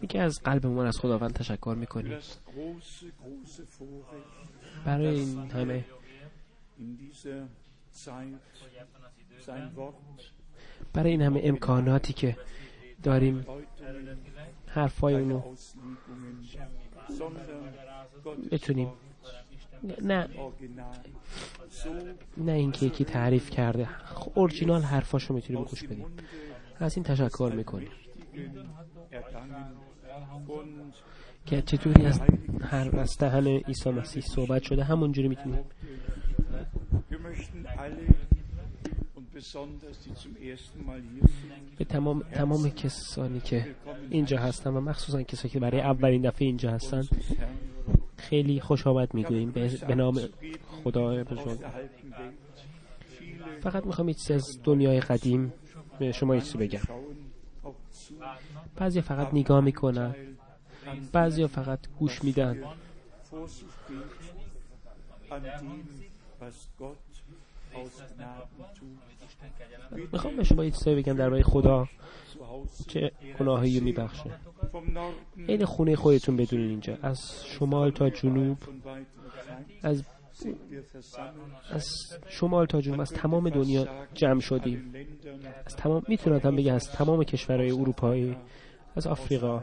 میگه از قلبمون از خداوند تشکر می‌کنیم. برای این همه. برای این همه امکاناتی که داریم حرفای اونو بتونیم. نه. نه اینکه یکی تعریف کرده. اورجینال حرفاشو می‌تونیم گوش بدیم. از این تشکر می‌کنیم. که چطوری از هر از دهن عیسی مسیح صحبت شده؟ همونجوری می‌تونیم. به تمام تمام کسانی که اینجا هستن و مخصوصا کسانی که برای اولین دفعه اینجا هستن خیلی خوش آمد می‌گوییم. به, نام خدا. بزرگ فقط می‌خوام چیزی از دنیای قدیم به شما یه چیزی بگم بعضی فقط نگاه می‌کنن بعضی فقط گوش میدن. می‌خوام به شما یه چیزی بگم درباره خدا چه گناهی میبخشه عین خونه خودتون بدونین اینجا از شمال تا جنوب از. از شمال تا جنوب از تمام دنیا جمع شدیم. از تمام می‌تونم بگم از تمام کشورهای اروپایی از آفریقا.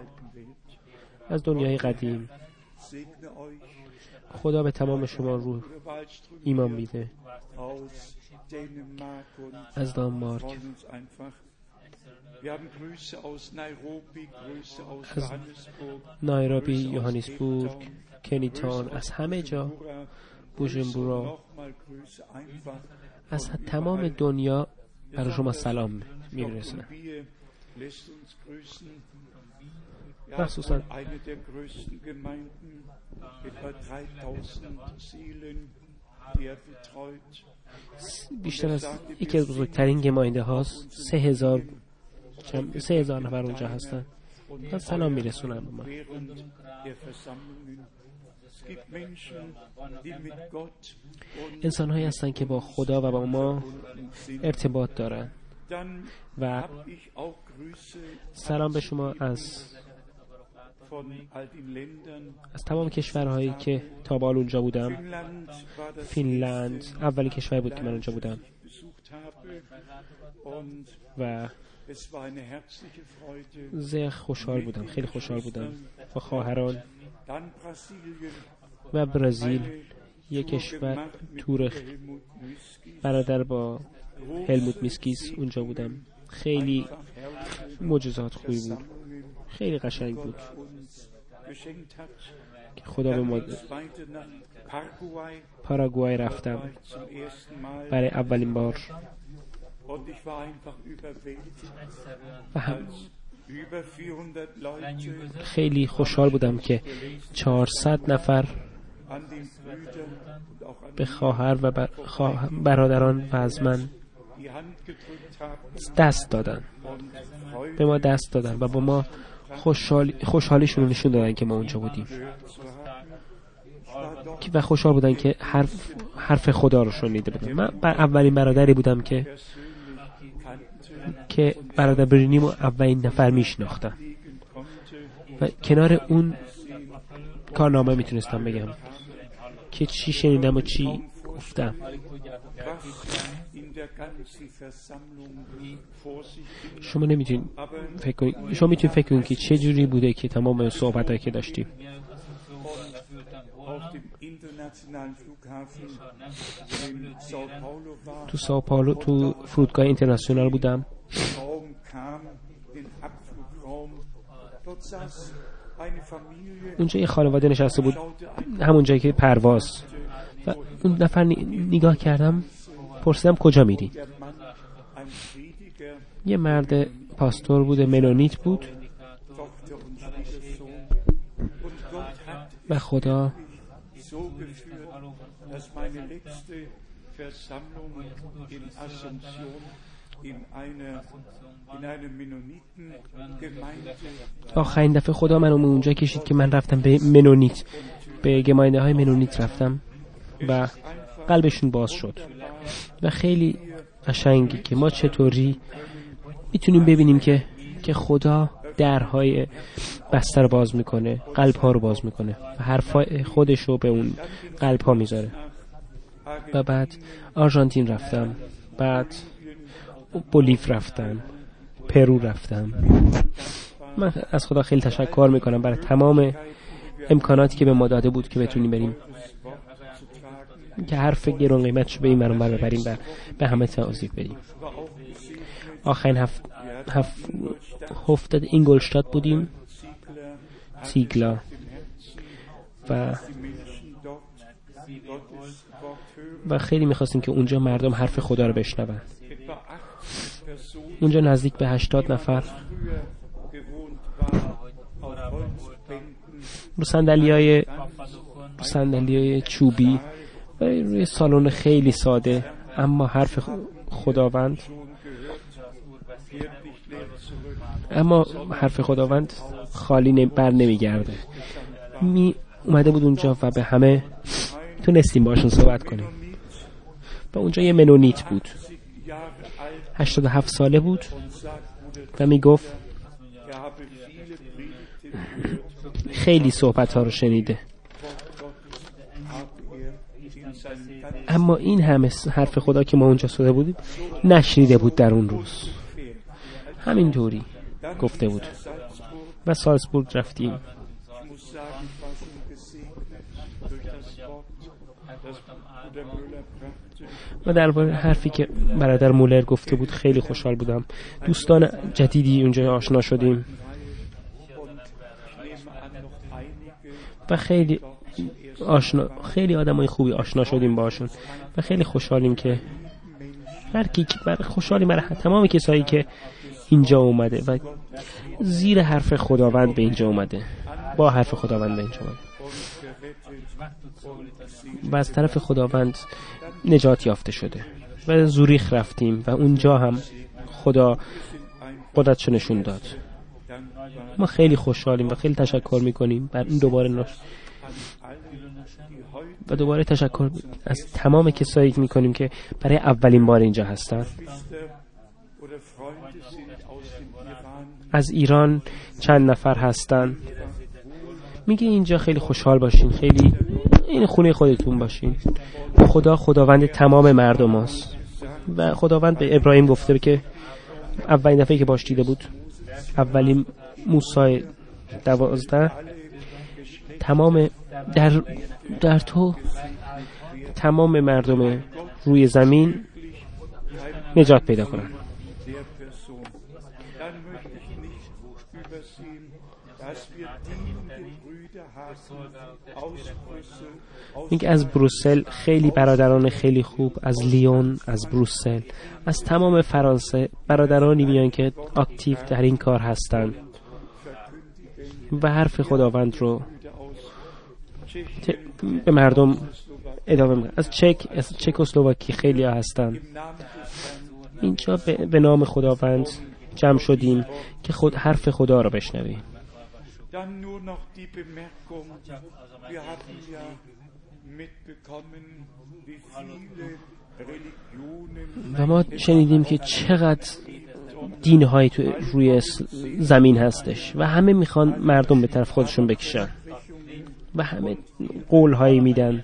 از دنیای قدیم. خدا به تمام شما رو ایمان میده از دانمارک Johannesburg, نایروبی یوهانسبورگ کنیتان از همه جا. Einfach. از تمام دنیا برای شما سلام میرسونم مخصوصا eine der größten Gemeinden, etwa 3000 Seelen, die betreut. بیشتر از یکی از بزرگترین گماینده هاست سه هزار جمع- سه هزار نفر اونجا هستن من سلام میرسونم به انسان هایی هستن که با خدا و با ما. ارتباط دارن Dann و سلام به شما از. از تمام کشورهایی که تا به اونجا بودم. فینلند اولین کشور بود که من اونجا بودم. و. زیخ خوشحال بودم خیلی خوشحال بودم. با خواهران. و برزیل یک کشور تورخ. برادر با هلموت میسکیس اونجا بودم. خیلی مجزات خوبی بود. خیلی قشنگ بود. خدا به ما پاراگوای رفتم برای اولین بار. و هم خیلی خوشحال بودم که 400 نفر به خواهر و بر- خواه- برادران و از من دست دادن. به ما دست دادن و با ما خوشحالی خوشحالیشون رو نشون دادن که ما اونجا بودیم. و خوشحال بودن که حرف حرف خدا رو شنیده بودن. من بر اولین برادری بودم که که برادر برینیم و اولین نفر میشناختم و کنار اون کارنامه می‌تونستم بگم. که چی شنیدم و چی گفتم. شما نمی‌تونید فکر کنید شما می‌تونید فکر کنید که چه جوری بوده که تمام صحبت که داشتیم تو ساو پائولو تو فرودگاه اینترنشنال بودم اونجا یه خانواده نشسته بود. همون جایی که پرواز. و اون نفر نگاه کردم پرسیدم کجا میری؟ یه مرد پاستور بود منونیت بود. و خدا آخرین دفعه خدا منو اونجا کشید که من رفتم به منونیت. به گماینده های منونیت رفتم و قلبشون باز شد. و خیلی قشنگی که ما چطوری می‌تونیم ببینیم که که خدا درهای بستر باز می‌کنه قلب ها رو باز می‌کنه و حرف خودش رو به اون قلب ها می‌ذاره. و بعد آرژانتین رفتم. بعد بولیف رفتم پرو رفتم. من از خدا خیلی تشکر می‌کنم برای تمام امکاناتی که به ما داده بود که بتونیم بریم. که حرف گرون قیمتش به این منو ببریم و به همه توضیح بدیم. آخرین هفت هفت هفتاد اینگلشتاد بودیم. سیگلا. و و خیلی می‌خواستیم که اونجا مردم حرف خدا رو بشنون. اونجا نزدیک به هشتاد نفر. رو سندلی های سندلی های چوبی. و روی سالن خیلی ساده اما حرف خداوند. اما حرف خداوند خالی بر نمیگرده. می اومده بود اونجا و به همه تونستیم باشون صحبت کنیم. و اونجا یه منونیت بود. 87 ساله بود و می‌گفت خیلی صحبت ها رو شنیده. اما این همه حرف خدا که ما اونجا سوده بودیم نشنیده بود در اون روز. همین طوری گفته بود. و سالزبورگ رفتیم. در حرفی که برادر مولر گفته بود خیلی خوشحال بودم. دوستان جدیدی اونجا آشنا شدیم. و خیلی آشنا خیلی آدمای خوبی آشنا شدیم باشون و خیلی خوشحالیم که هر کی خوشحالیم برای تمام کسایی که اینجا اومده و زیر حرف خداوند به اینجا اومده. با حرف خداوند به اینجا اومده. و از طرف خداوند نجات یافته شده. و زوریخ رفتیم و اونجا هم خدا قدرتشو نشون داد. ما خیلی خوشحالیم و خیلی تشکر می‌کنیم. بر این دوباره نش و دوباره تشکر از تمام کسایی می‌کنیم که برای اولین بار اینجا هستن. از ایران چند نفر هستن. میگه اینجا خیلی خوشحال باشین. خیلی این خونه خودتون باشین. خدا خداوند تمام مردم هست و خداوند به ابراهیم گفته که اولین دفعه که باش دیده بود اولین موسای دوازده تمام در, در تو تمام مردم روی زمین نجات پیدا کنند میگه از بروسل خیلی برادران خیلی خوب از لیون از بروسل از تمام فرانسه برادرانی میان که اکتیو در این کار هستند. و حرف خداوند رو به مردم ادامه میدن. از چک از چکسلواکی خیلی ها هستن اینجا به نام خداوند جمع شدیم که خود حرف خدا رو بشنویم. و ما شنیدیم که چقدر دینهایی تو روی زمین هستش و همه می‌خوان مردم به طرف خودشون بکشن و همه قول هایی میدن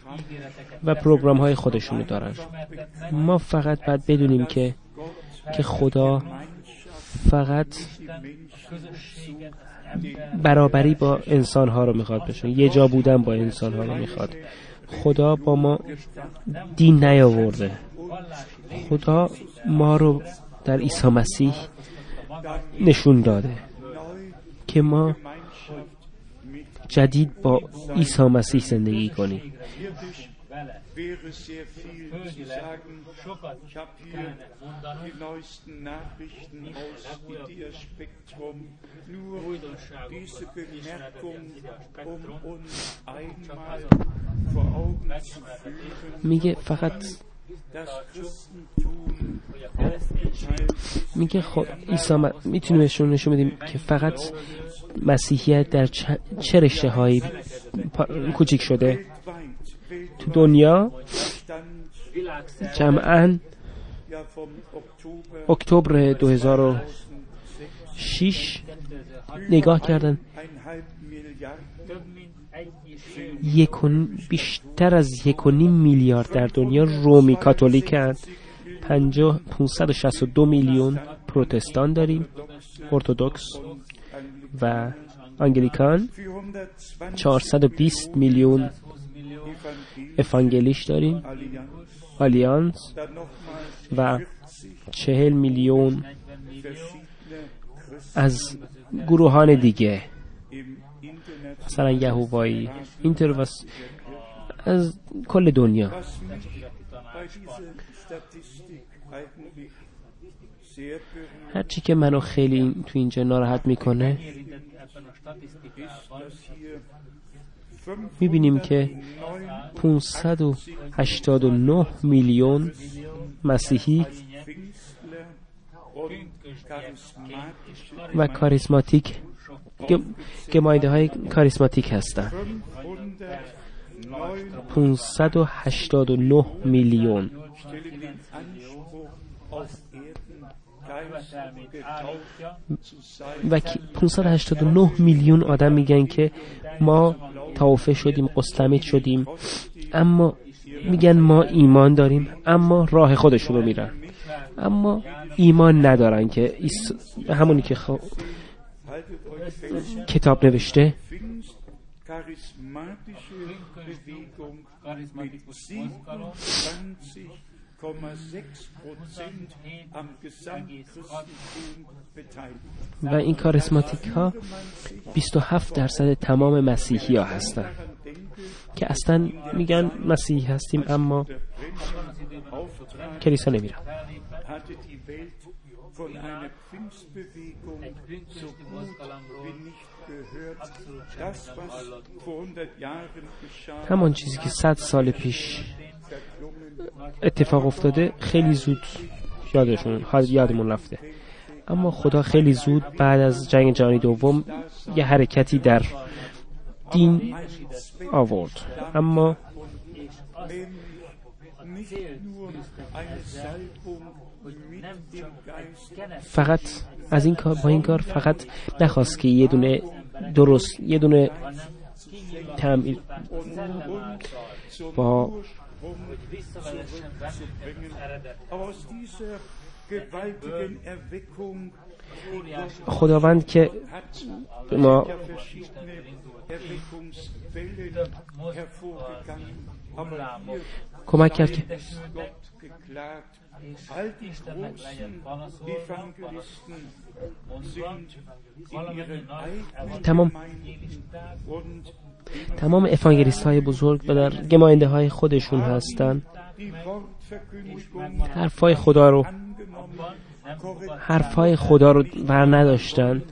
و پروگرام های خودشونو دارن. ما فقط باید بدونیم که که خدا فقط برابری با انسان ها رو می‌خواد بشن. یه جا بودن با انسان ها رو می‌خواد. خدا با ما دین نیاورده. خدا ما رو در عیسی مسیح نشون داده که ما جدید با عیسی مسیح زندگی کنیم. Wäre sehr viel zu sagen. Ich habe hier die neuesten Nachrichten aus Idea Spektrum. Nur diese Bemerkung, um uns einmal vor Augen zu führen. میگه فقط میگه خب عیسی می‌تونیم بهشون نشون بدیم که فقط مسیحیت در چه رشته هایی کوچیک شده تو دنیا جمعا اکتبر شیش نگاه کردن. بیشتر از یک و نیم میلیارد در دنیا رومی کاتولیکند پنجاه 562 میلیون پروتستان داریم ارتودکس و انگلیکان. 420 میلیون افانگلیش داریم. آلیانس. و چهل میلیون از گروهان دیگه. مثلا یهوایی اینتر از کل دنیا. هرچی که منو خیلی تو اینجا ناراحت می‌کنه. می‌بینیم که 589 میلیون مسیحی و کاریسماتیک گمایده های کاریسماتیک هستند. 589 میلیون. و 589 میلیون آدم میگن که ما توفه شدیم قسلمیت شدیم. اما میگن ما ایمان داریم اما راه خودشونو میرن. اما ایمان ندارن که همونی که خ... کتاب نوشته. و این کاریسماتیک ها 27 درصد تمام مسیحی ها هستن که اصلا میگن مسیحی هستیم اما کلیسا نمیرن. همان چیزی که صد سال پیش اتفاق افتاده خیلی زود یادشون یادمون رفته. اما خدا خیلی زود بعد از جنگ جهانی دوم یه حرکتی در دین آورد. اما فقط از این کار با این کار فقط نخواست که یه دونه درست یه دونه تعمیل با خداوند که ما کمک کرد که تمام تمام افانگلیست های بزرگ و در گماینده های خودشون هستند حرفای خدا رو حرفای خدا رو بر نداشتن.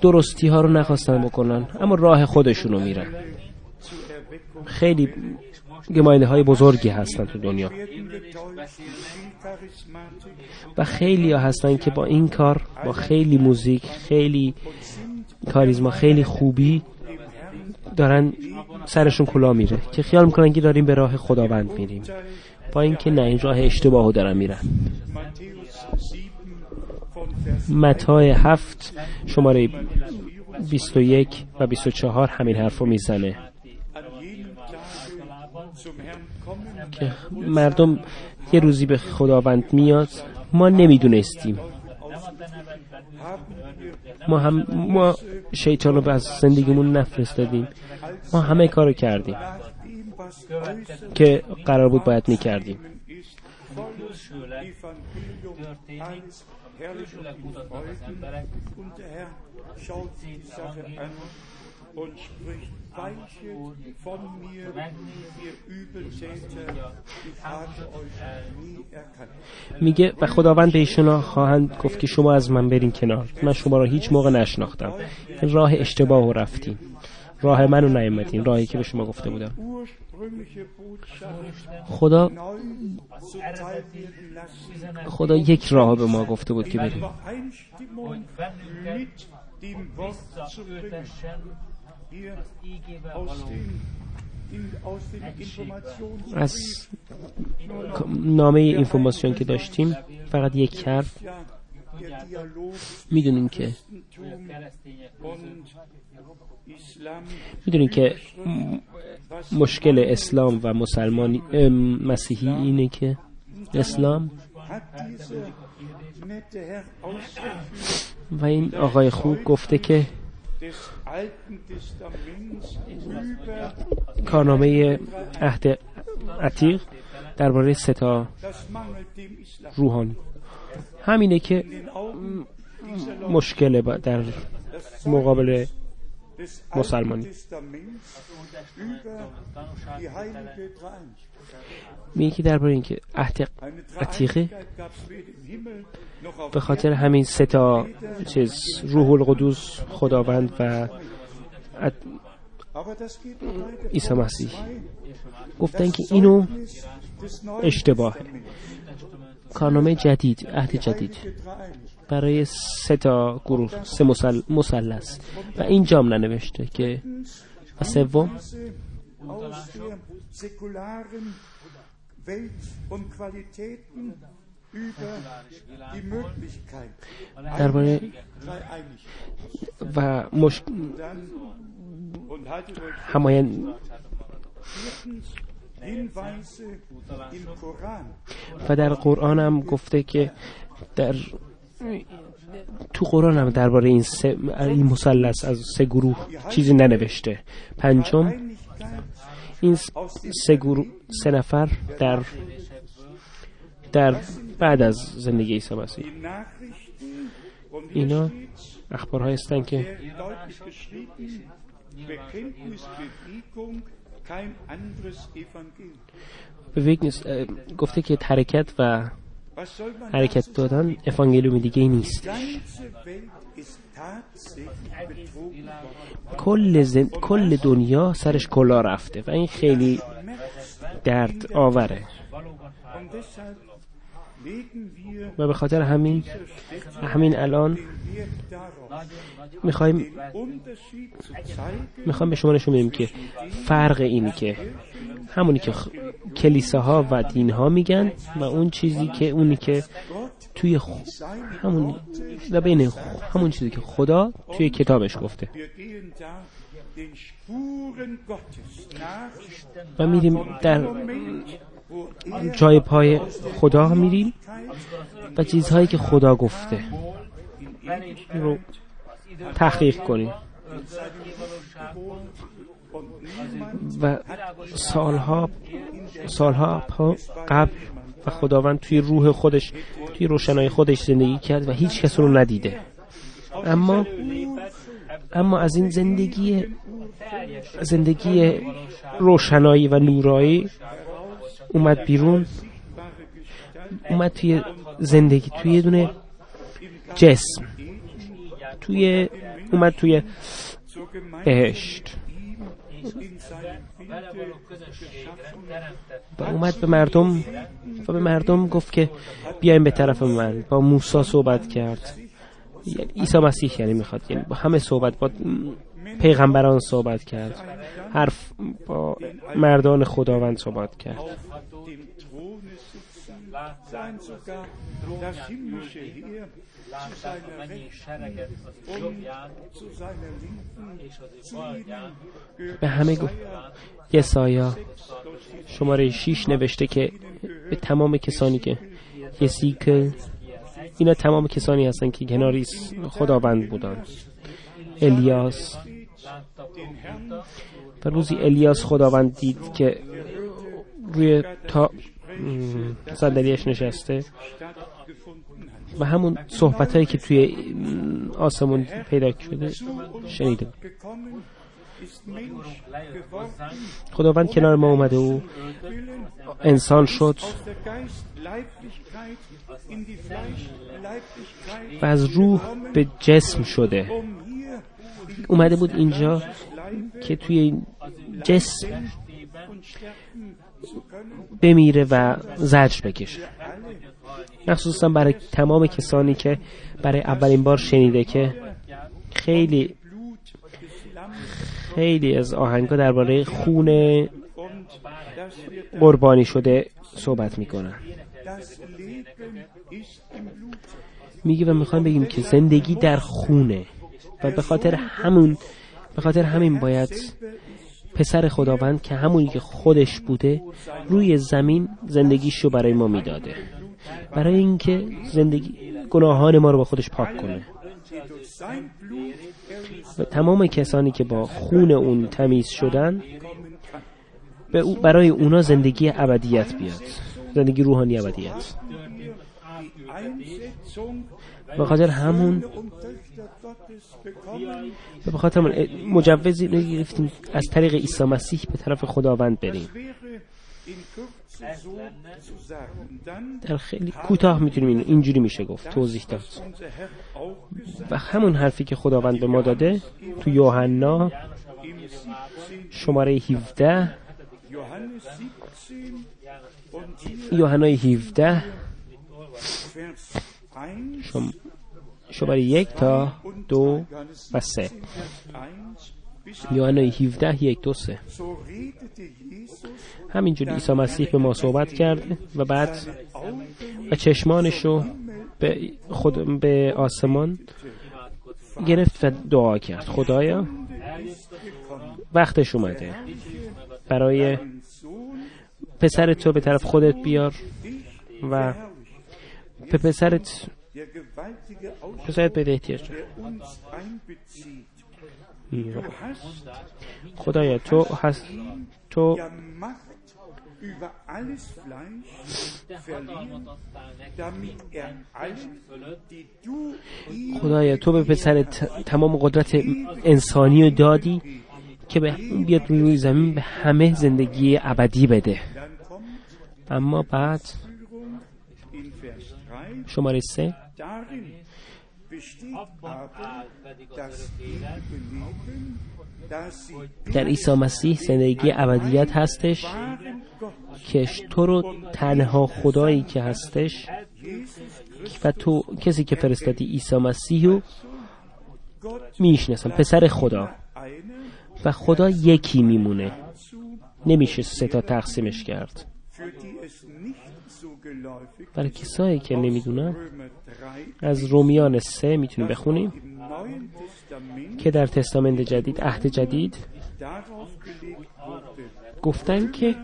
درستی ها رو نخواستن بکنن اما راه خودشون رو میرن. خیلی گماینده های بزرگی هستن تو دنیا. و خیلی ها هستن که با این کار با خیلی موزیک خیلی کاریزما خیلی خوبی دارن سرشون کلا میره. که خیال می‌کنن که داریم به راه خداوند میریم. با اینکه نه این راه اشتباهو دارن میرن. متای هفت شماره 21 و 24 همین حرف می‌زنه. که مردم یه روزی به خداوند میاد ما نمی‌دونستیم. ما هم ما شیطان رو از زندگیمون نفرستادیم. ما همه کارو کردیم که قرار بود باید می‌کردیم. Und spricht weiche von mir, ihr Übeltäter, ich habe euch nie erkannt. میگه و خداوند به ایشون خواهند گفت که شما از من برین کنار. من شما را هیچ موقع نشناختم. راه اشتباه و رفتیم. راه منو نیومدین راهی که به شما گفته بودم. خدا خدا یک راه به ما گفته بود که بریم. از نامه اینفورماسیون که داشتیم فقط یک حرف می‌دونیم که می‌دونیم که مشکل اسلام و مسلمانی مسیحی اینه که اسلام و این آقای خوب گفته که کارنامه عهد عتیق درباره ستا روحانی. همینه که مشکل در مقابل مسلمانی. میگه که درباره اینکه عهد عتیقه به خاطر همین سه تا چیز روح القدوس خداوند و عیسی مسیح. گفتن که اینو اشتباه. کارنامه جدید عهد جدید. برای سه تا گروه سه مسلس و اینجام ننوشته که و سوم؟ درباره و مش... هماین و در قرآن هم گفته که در تو قرآن هم درباره این سه این مثلث از سه گروه چیزی ننوشته. پنجم این سه گروه سه نفر در در بعد از زندگی عیسی مسیح. اینا اخبارهای هستن که به گفته که حرکت و حرکت دادن افانگلیوم دیگه نیست. کل, زن... کل دنیا سرش کلا رفته و این خیلی درد آوره. و به خاطر همین همین الان می‌خوایم می‌خوایم به شما نشون بدیم که فرق اینی که همونی که کلیساها و دینها میگن و اون چیزی که اونی که توی خ... همون و بین همون چیزی که خدا توی کتابش گفته. و میریم در جای پای خدا میریم و چیزهایی که خدا گفته. تحقیق کنیم و سالها سالها قبل و خداوند توی روح خودش توی روشنای خودش زندگی کرد و هیچ کس رو ندیده. اما اما از این زندگی زندگی روشنایی و نورایی اومد بیرون اومد توی زندگی توی یه دونه جسم. توی اومد توی بهشت و اومد به مردم و به مردم گفت که بیایم به طرف من. با موسی صحبت کرد. عیسی مسیح یعنی می‌خواد. یعنی با همه صحبت با پیغمبران صحبت کرد. حرف با مردان خداوند صحبت کرد. به همه گفت یسایا شماره 6 نوشته که به تمام کسانی که یسیکل اینا تمام کسانی هستن که کنار خداوند بودن. الیاس. و روزی الیاس خداوند دید که روی تا صندلیش نشسته. و همون صحبت هایی که توی آسمون پیدا شده شنیده خداوند کنار ما اومده و انسان شد و از روح به جسم شده. اومده بود اینجا که توی جسم بمیره و زجر بکشه. مخصوصا برای تمام کسانی که برای اولین بار شنیده که خیلی خیلی از آهنگا درباره خون قربانی شده صحبت می‌کنن. میگه و می‌خوایم بگیم که زندگی در خونه و به خاطر همون به خاطر همین باید پسر خداوند که همونی که خودش بوده روی زمین زندگیشو برای ما می‌داده. برای اینکه زندگی گناهان ما رو با خودش پاک کنه. و تمام کسانی که با خون اون تمیز شدن برای اونا زندگی ابدیت بیاد. زندگی روحانی ابدیت. به خاطر همون به خاطر مجوزی گرفتیم از طریق عیسی مسیح به طرف خداوند بریم. در خیلی کوتاه می‌تونیم اینجوری میشه گفت توضیح داد. و همون حرفی که خداوند به ما داده تو یوحنا شماره 17 یوحنا 17 شم... شماره یک تا دو و سه. یوحنا 17 یک دو سه. همینجوری عیسی مسیح به ما صحبت کرد و بعد و چشمانش رو به خود به آسمان گرفت و دعا کرد. خدایا وقتش اومده. برای پسر تو به طرف خودت بیار و به پسرت پسرت به احتیاج خدایا تو هست تو خدایا تو به پسر تمام قدرت انسانی رو دادی که به بیاد روی زمین به همه زندگی ابدی بده. اما بعد شماره سه. در عیسی مسیح زندگی ابدیت هستش که تو رو تنها خدایی که هستش. و تو کسی که فرستادی عیسی مسیح رو می‌شناسم پسر خدا. و خدا یکی میمونه. نمیشه سه تا تقسیمش کرد. برای کسایی که نمی‌دونن از رومیان سه می‌تونیم بخونیم. که در تستامنت جدید عهد جدید گفتن که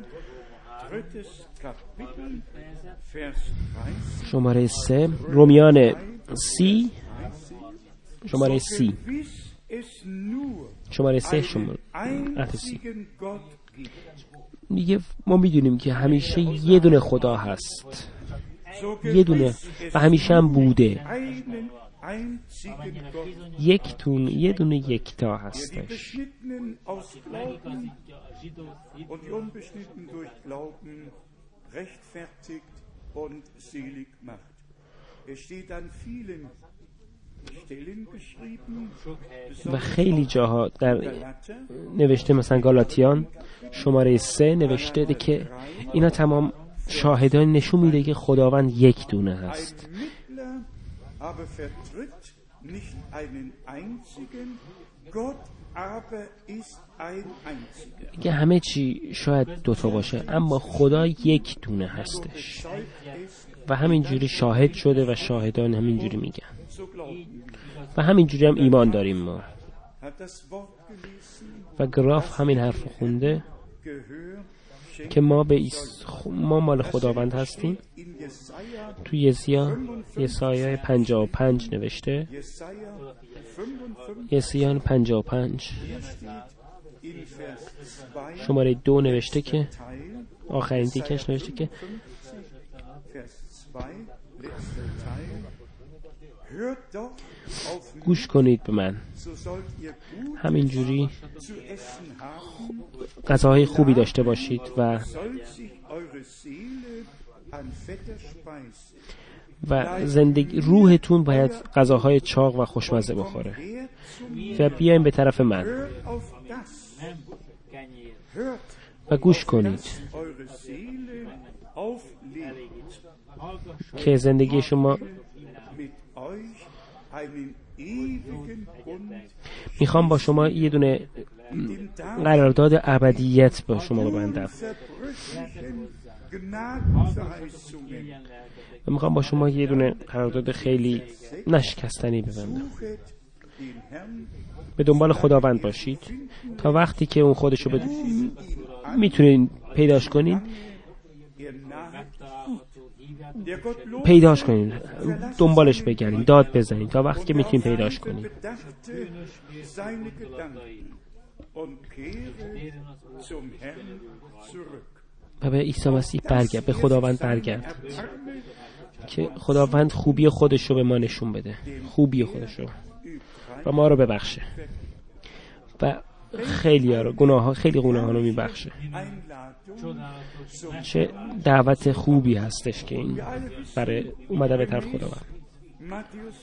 شماره سه رومیان سی شماره سی. شماره سه شماره سی. میگه ما می‌دونیم که همیشه یه دونه خدا هست. یه دونه و همیشه هم بوده. یک تون یه دونه یکتا هستش. و خیلی جاها در نوشته مثلا گالاتیان شماره سه نوشته که اینا تمام شاهدان نشون میده که خداوند یک دونه هست. که همه چی شاید دوتا باشه اما خدا یک دونه هستش. و همینجوری شاهد شده و شاهدان همینجوری میگن. و همینجوری هم ایمان داریم ما. و گراف همین حرف خونده. که ما به ما مال خداوند هستیم. تو یسیا یسایای 55 نوشته. یسیان 55 شماره دو نوشته که آخرین دیکش نوشته که گوش کنید به من. همینجوری غذاهای خوبی داشته باشید و و زندگی روحتون باید غذاهای چاق و خوشمزه بخوره. و بیایم به طرف من. و گوش کنید. که زندگی شما می‌خوام با شما یه دونه قرارداد ابدیت با شما ببندم. و می‌خوام با شما یه دونه قرارداد خیلی نشکستنی ببندم. به دنبال خداوند باشید. تا وقتی که اون خودشو بد... می‌تونین پیداش کنین ihr nahet. Der Gottlob پیداش کنین. دنبالش بگردین. داد بزنین. تا وقتی که می‌تونین پیداش zurück. و به عیسی مسیح برگرد. به خداوند برگرد. که خداوند خوبی خودش رو به ما نشون بده. خوبی خودش رو. و ما رو ببخشه. و خیلی ها رو گناه ها خیلی گناه ها رو میبخشه. چه دعوت خوبی هستش که این برای اومدن به طرف خداوند. Matthäus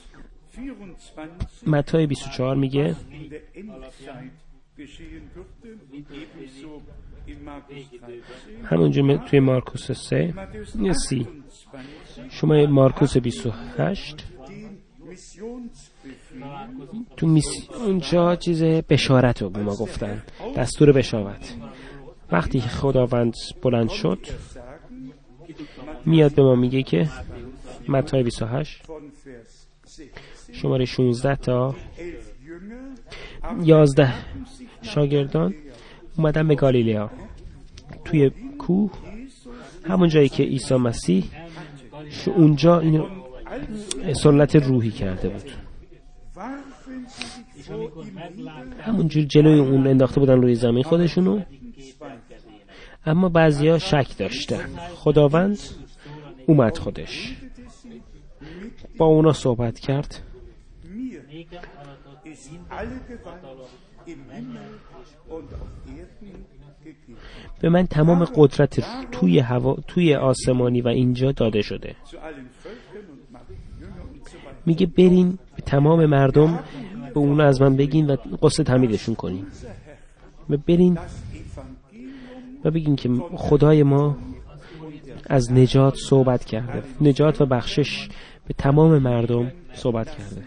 24 متی 24 میگه in der Endzeit geschehen würde, ebenso in Markus 13, همونجا توی مارکوس 3 Matthäus یا سی. 28, شما مارکوس 28 den Missionsbefehl تو میس... اونجا چیز بشارت رو به ما گفتن. دستور بشارت وقتی خداوند بلند شد میاد به ما میگه که متی 28 von Vers 16, شماره 16 تا elf Jünger 11 شاگردان اومدن به گالیلیا. توی کوه همون جایی که عیسی مسیح اونجا این سنت روحی کرده بود. همونجور جلوی اون انداخته بودن روی زمین خودشونو اما بعضیا شک داشتن خداوند اومد خودش با اونا صحبت کرد. به من تمام قدرت توی هوا توی آسمانی و اینجا داده شده. میگه برین به تمام مردم به اونا از من بگین و قصه تعمیدشون کنین. و برین و بگین که خدای ما از نجات صحبت کرده. نجات و بخشش به تمام مردم صحبت کرده.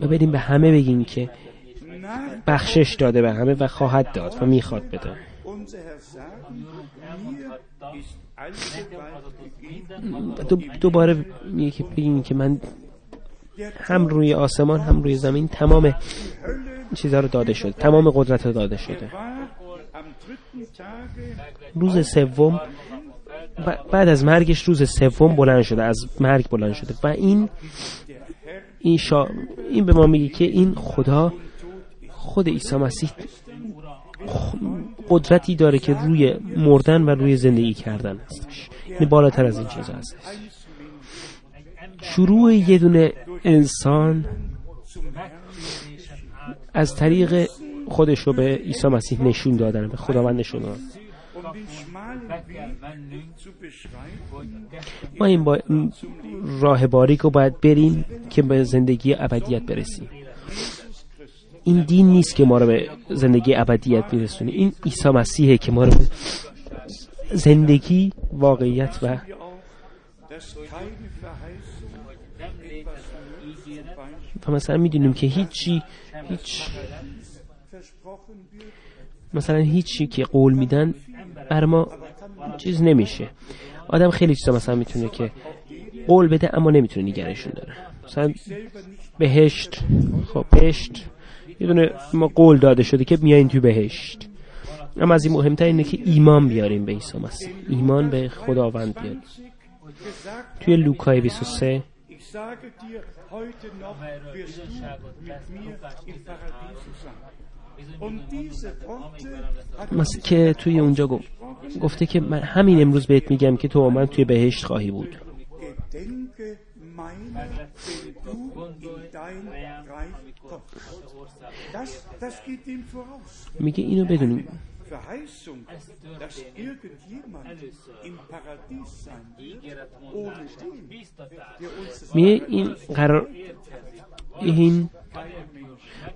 و بریم به همه بگین که بخشش داده به همه و خواهد داد و می‌خواد بده. دوباره میگه که بگین که من هم روی آسمان هم روی زمین تمام چیزها رو داده شده تمام قدرت رو داده شده. روز سوم بعد از مرگش روز سوم بلند شده از مرگ بلند شده. و این این, شا... این به ما میگه که این خدا خود عیسی مسیح قدرتی داره که روی مردن و روی زندگی کردن هستش. این بالاتر از این چیزا هستش. شروع یه دونه انسان از طریق خودش رو به عیسی مسیح نشون دادن به خداوند نشون دادن. ما این با راه باریک رو باید بریم که به زندگی ابدیت برسیم. این دین نیست که ما رو به زندگی ابدیت میرسونه. این عیسی مسیحه که ما رو به زندگی واقعیت و wir auch, dass keine Verheißung etwas nur zum Beispiel و مثلا می‌دونیم که هیچی هیچ مثلا هیچی که قول میدن بر ما چیز نمیشه. آدم خیلی چیزا مثلا می‌تونه که قول بده اما نمی‌تونه نگرشون داره. مثلا بهشت خب بهشت یه دونه ما قول داده شده که میایین توی بهشت. اما از این مهمتر اینه که ایمان بیاریم به عیسی مسیح. ایمان به خداوند بیاریم توی لوکای 23 ich sage dir, heute noch wirst du mit mir im Paradiese sein. Worte hat مثل که توی اونجا گفت گفته که من همین امروز بهت میگم که تو با من توی بهشت خواهی بود Gedenke meiner, wenn du in dein Reich kommst. Das, das geht dem voraus. میگه اینو بدونیم Verheißung, dass irgendjemand im Paradies sein wird, ohne den, der uns میگه این قرار این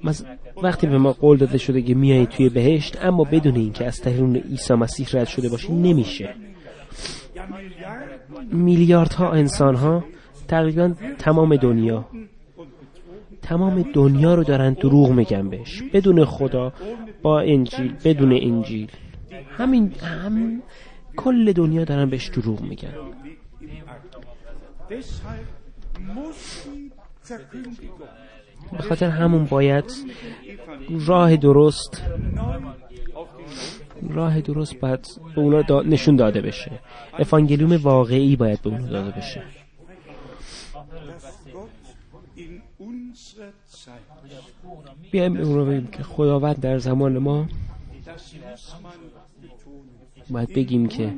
مز- وقتی به ما قول داده شده که میایی توی بهشت اما بدون اینکه از طریق عیسی مسیح رد شده باشی نمیشه. ja Milliarden میلیاردها انسان ها تقریبا تمام دنیا تمام دنیا رو دارن دروغ میگن بهش. بدون خدا با انجیل بدون انجیل. همین هم کل دنیا دارن بهش دروغ میگن. به خاطر همون باید راه درست راه درست باید به اونا نشون داده بشه. افانگلیوم واقعی باید به اونا داده بشه. بیایم به اونا بگیم که خداوند در زمان ما باید بگیم که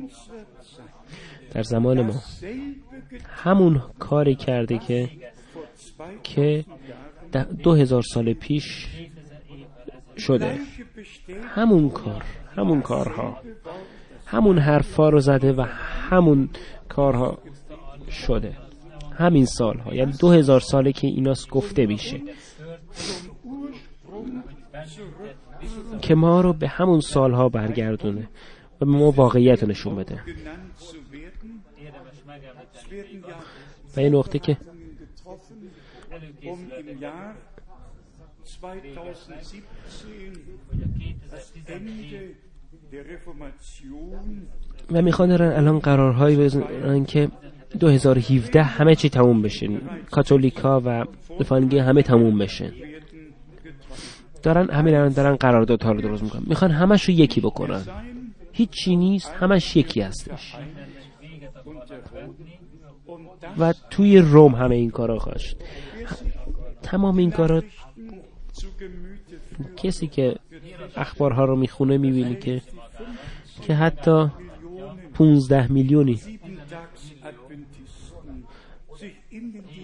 در زمان ما همون کاری کرده که که دو هزار سال پیش شده. همون کار همون کارها همون حرفا رو زده و همون کارها شده. همین سالها یعنی دو هزار ساله که ایناست گفته میشه. که ما رو به همون سالها برگردونه و به ما واقعیت نشون بده. و این نقطه که و می‌خوان الان قرارهایی بزنن که 2017 همه چی تموم بشه. کاتولیکا و افانگی همه تموم بشه. دارن همین دارن قراردادها رو درست می‌کنن. می‌خوان همش رو یکی بکنن. هیچی نیست همش یکی هستش. و توی روم همه این کارا خواهد تمام این کارا کسی که اخبارها رو می‌خونه می‌بینی که که حتی 15 میلیونی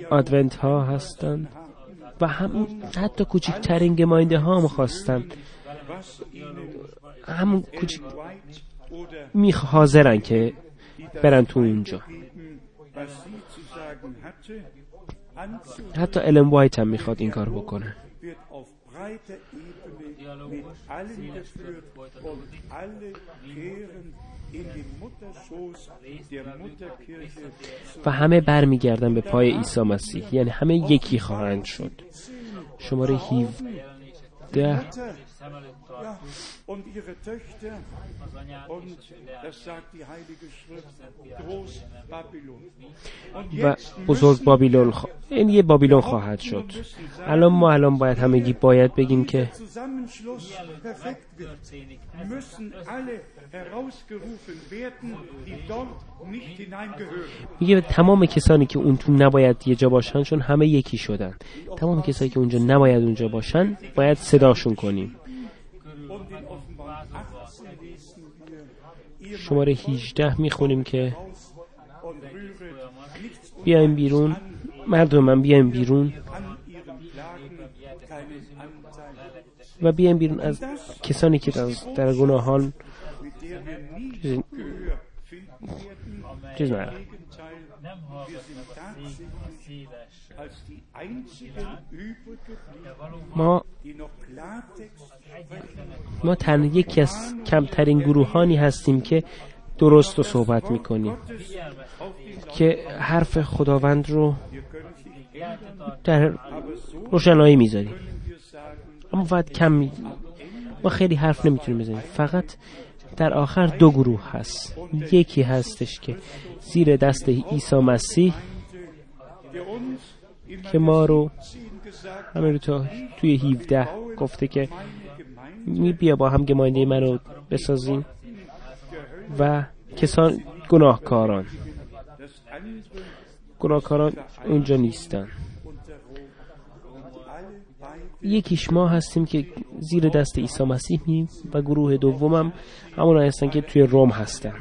آدونت ها هستند و هم حتی کوچکترین گماینده ها هم خواستن. همون کوچک حاضرن که برن تو اونجا. حتی الم وایت هم می‌خواد این کار بکنه. و همه برمیگردن به پای عیسی مسیح. یعنی همه یکی خواهند شد. شماره 17 und ihre Töchter. Und das sagt die Heilige Schrift. Groß Babylon. و بزرگ بابیلون خ... این یه بابیلون خواهد شد الان ما الان باید همگی باید بگیم که میگه تمام کسانی که اون تو نباید یه جا باشن چون همه یکی شدن تمام کسانی که اونجا نباید اونجا باشن باید صداشون کنیم شماره 18 می‌خونیم که بیایم بیرون. مردم من بیایم بیرون و بیایم بیرون از کسانی که در گناهان چیز ما ما تنها یکی از کمترین گروهانی هستیم که درست رو صحبت می‌کنیم. که حرف خداوند رو در روشنایی می‌ذاریم. اما فقط کم. ما خیلی حرف نمی‌تونیم بزنیم. فقط در آخر دو گروه هست. یکی هستش که زیر دست عیسی مسیح که ما رو همه رو تا توی 17 گفته که می بیا با هم گماینده منو بسازیم و کسان گناهکاران. گناهکاران اونجا نیستن. یکیش ما هستیم که زیر دست عیسی مسیح میم و گروه دومم همون هستن که توی روم هستن.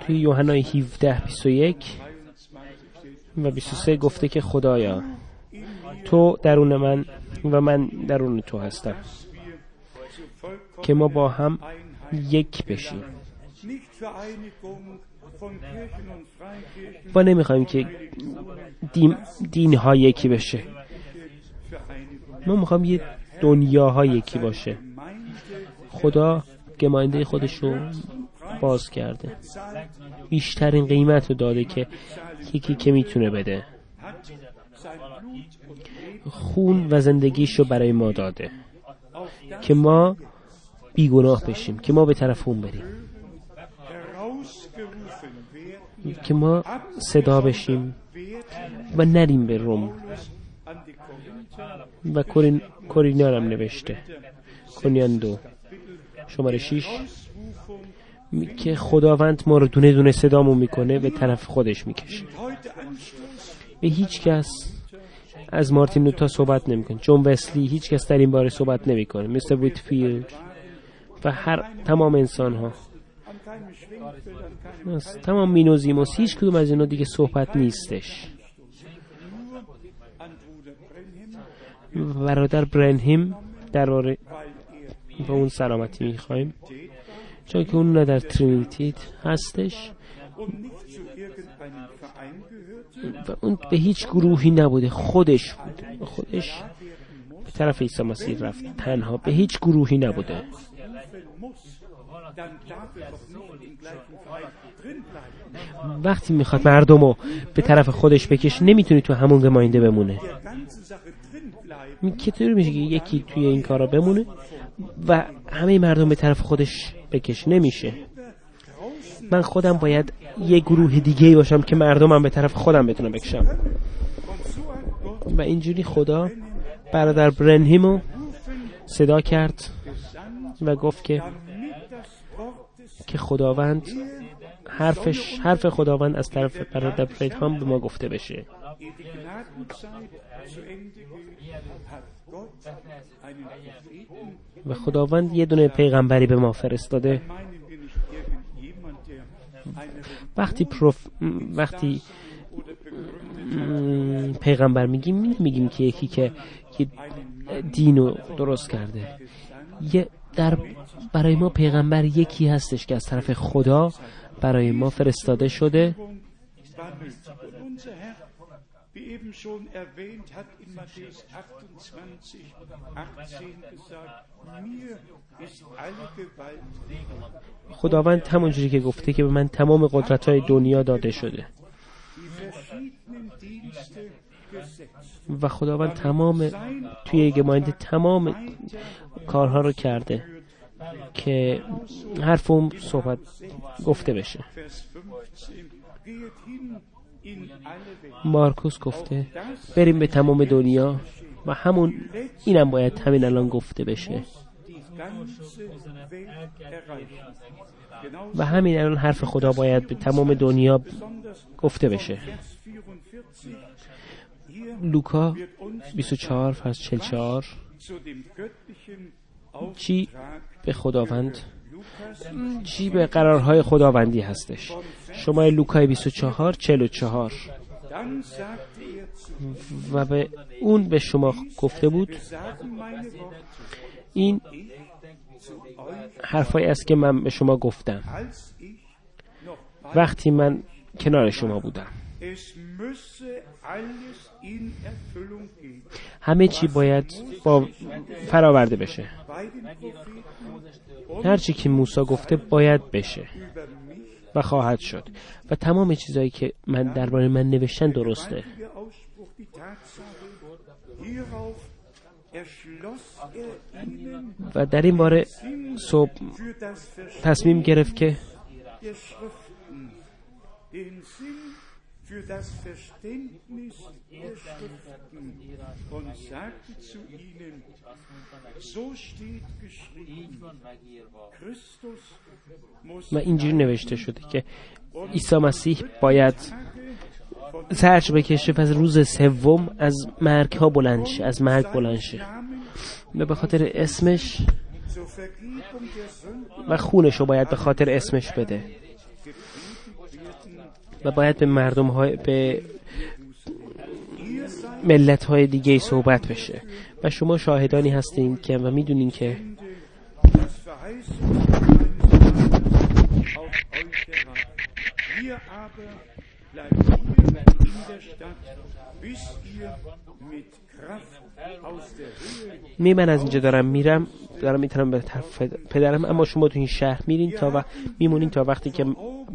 توی یوحنای 17 21 و 23 گفته که خدایا تو درون من و من درون تو هستم. که ما با هم یک بشیم. ما نمی‌خوایم که دین, دین ها یکی بشه. ما می‌خوایم یه دنیاها یکی باشه. خدا گماینده خودش رو باز کرده. بیشترین قیمت رو داده که یکی که می‌تونه بده. خون و زندگیش رو برای ما داده. که ما بیگناه بشیم که ما به طرف اون بریم. که ما صدا بشیم و نریم به روم. و کورینا هم نوشته. کنیان دو. شماره شیش. که خداوند ما رو دونه دونه صدامون می‌کنه به طرف خودش می‌کشه. به هیچ کس از مارتین لوتا صحبت نمی‌کنه. جون وسلی هیچ کس در این باره صحبت نمی‌کنه. مثل ویتفیلد و هر تمام انسان ها تمام مینوزیموس هیچ کدوم از اینا دیگه صحبت نیستش. برادر برنهیم در به اون سلامتی می‌خوایم. چون که اون در ترینیتیت هستش. و اون به هیچ گروهی نبوده خودش بود. خودش به طرف عیسی مسیح رفت. تنها به هیچ گروهی نبوده. وقتی می‌خواد مردم رو به طرف خودش بکش نمی‌تونی تو همون گماینده بمونه. چطور میشه که یکی توی این کارا بمونه و همه مردم به طرف خودش بکش نمیشه. من خودم باید یه گروه دیگه باشم که مردمم به طرف خودم بتونم بکشم. و اینجوری خدا برادر برنهیمو صدا کرد و گفت که که خداوند حرفش حرف خداوند از طرف برادر هم به ما گفته بشه. و خداوند یه دونه پیغمبری به ما فرستاده. وقتی پروف وقتی پیغمبر میگیم میگیم که یکی که که دینو درست کرده. یه در برای ما پیغمبر یکی هستش که از طرف خدا برای ما فرستاده شده. خداوند همونجوری که گفته که به من تمام قدرت های دنیا داده شده. و خداوند تمام توی گماینده تمام کارها رو کرده که حرف اون صحبت گفته بشه. مارکوس گفته بریم به تمام دنیا و همون اینم باید همین الان گفته بشه. و همین الان حرف خدا باید به تمام دنیا گفته بشه. لوکا 24 فصل 44 چی؟ به خداوند چی به قرارهای خداوندی هستش. شما لوکای 24 44 و به اون به شما گفته بود. این حرفایی است که من به شما گفتم. وقتی من کنار شما بودم. همه چی باید با فراورده بشه. هرچی که موسی گفته باید بشه و خواهد شد. و تمام چیزهایی که من درباره من نوشتن درسته. و در این باره صبح تصمیم گرفت که و اینجوری نوشته شده که عیسی مسیح باید سرچ بکشه پس روز سوم از مرگ ها بلند شه از مرگ بلند شه. و به خاطر اسمش و خونش رو باید به خاطر اسمش بده. و باید به مردم های به ملت های دیگه صحبت بشه. و شما شاهدانی هستین که و می‌دونین که می من از اینجا دارم میرم. دارم می‌تونم به طرف پدرم اما شما تو این شهر میرین تا و میمونین تا وقتی که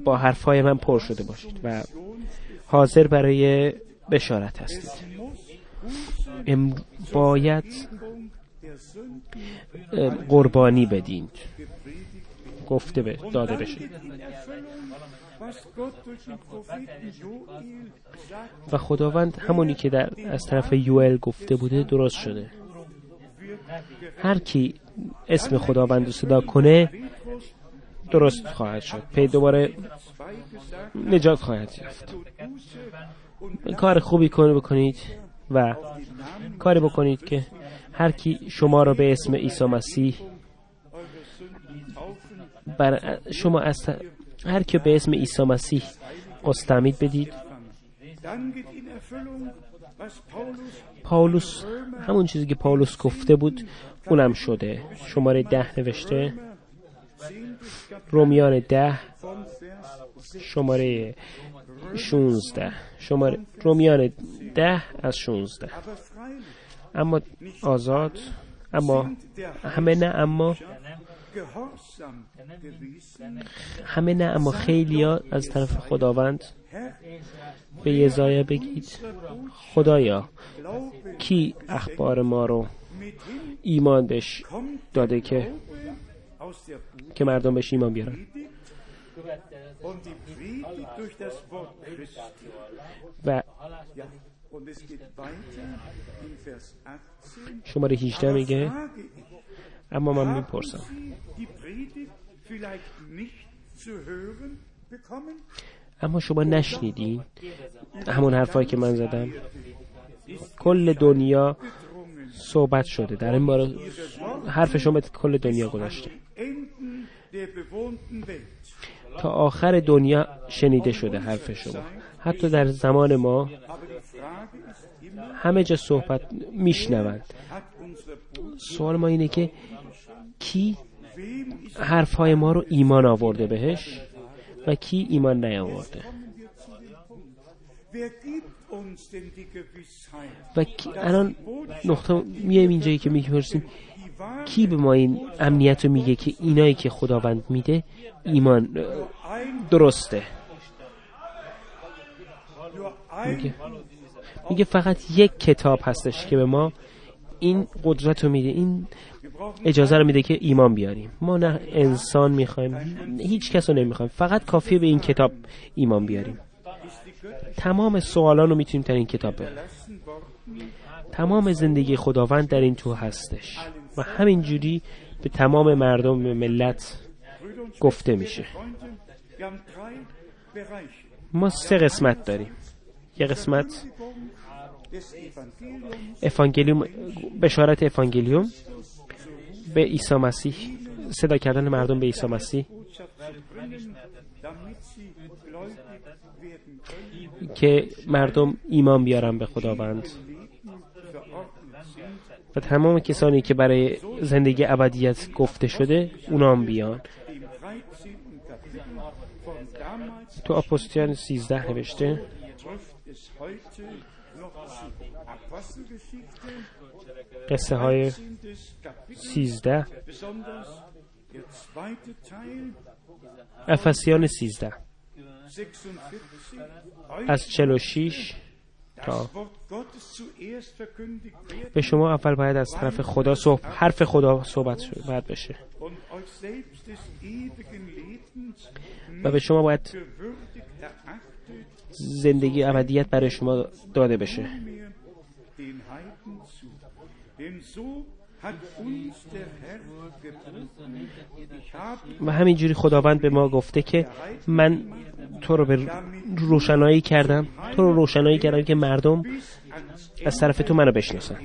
با حرفای من پر شده باشید و حاضر برای بشارت هستید. ام باید قربانی بدین گفته به داده بشه. و خداوند همونی که در از طرف یوئل گفته بوده درست شده. هر کی اسم خداوند رو صدا کنه درست خواهد شد. پی دوباره نجات خواهد یافت. کار خوبی کنه بکنید و کاری بکنید که هر کی شما را به اسم عیسی مسیح بر شما از هر کی به اسم عیسی مسیح استمید بدید. پاولوس همون چیزی که پاولوس گفته بود اونم شده. شماره ده نوشته. رومیان ده شماره 16 شماره رومیان ده از 16 اما آزاد اما همه نه اما همه نه اما خیلی ها از طرف خداوند به یزایا بگید. خدایا کی اخبار ما رو ایمان بهش داده که که مردم بهش ایمان بیارن؟ و شماره 18 میگه اما من می‌پرسم. اما شما نشنیدین همون حرفایی که من زدم؟ کل دنیا صحبت شده. در این باره حرف شما کل دنیا گذاشته. تا آخر دنیا شنیده شده حرف شما. حتی در زمان ما همه جا صحبت میشنوند. سوال ما اینه که کی حرفهای ما رو ایمان آورده بهش و کی ایمان نیاورده. و الان نقطه میایم اینجایی که می‌پرسیم کی به ما این امنیت رو میگه که اینایی که خداوند میده ایمان درسته؟ میگه, میگه فقط یک کتاب هستش که به ما این قدرت رو میده این اجازه رو میده که ایمان بیاریم. ما نه انسان می‌خوایم هیچ کس رو نمی‌خوایم. فقط کافیه به این کتاب ایمان بیاریم. تمام سوالان رو می‌تونیم در این کتاب تمام زندگی خداوند در این تو هستش. و همینجوری به تمام مردم ملت گفته میشه. ما سه قسمت داریم. یه قسمت افانگلیوم بشارت افانگلیوم. به عیسی مسیح صدا کردن مردم به عیسی مسیح. که مردم ایمان بیارن به خداوند. و تمام کسانی که برای زندگی ابدیت گفته شده اونام بیان. تو اپوستیان 13 نوشته. قصه های 13 افسیان 13 از 46 تا به شما اول باید از طرف خدا صحب... حرف خدا صحبت باید بشه. و به شما باید زندگی ابدیت برای شما داده بشه. و همینجوری خداوند به ما گفته که من تو رو به روشنایی کردم. تو رو روشنایی کردم که مردم از طرف تو منو بشناسن.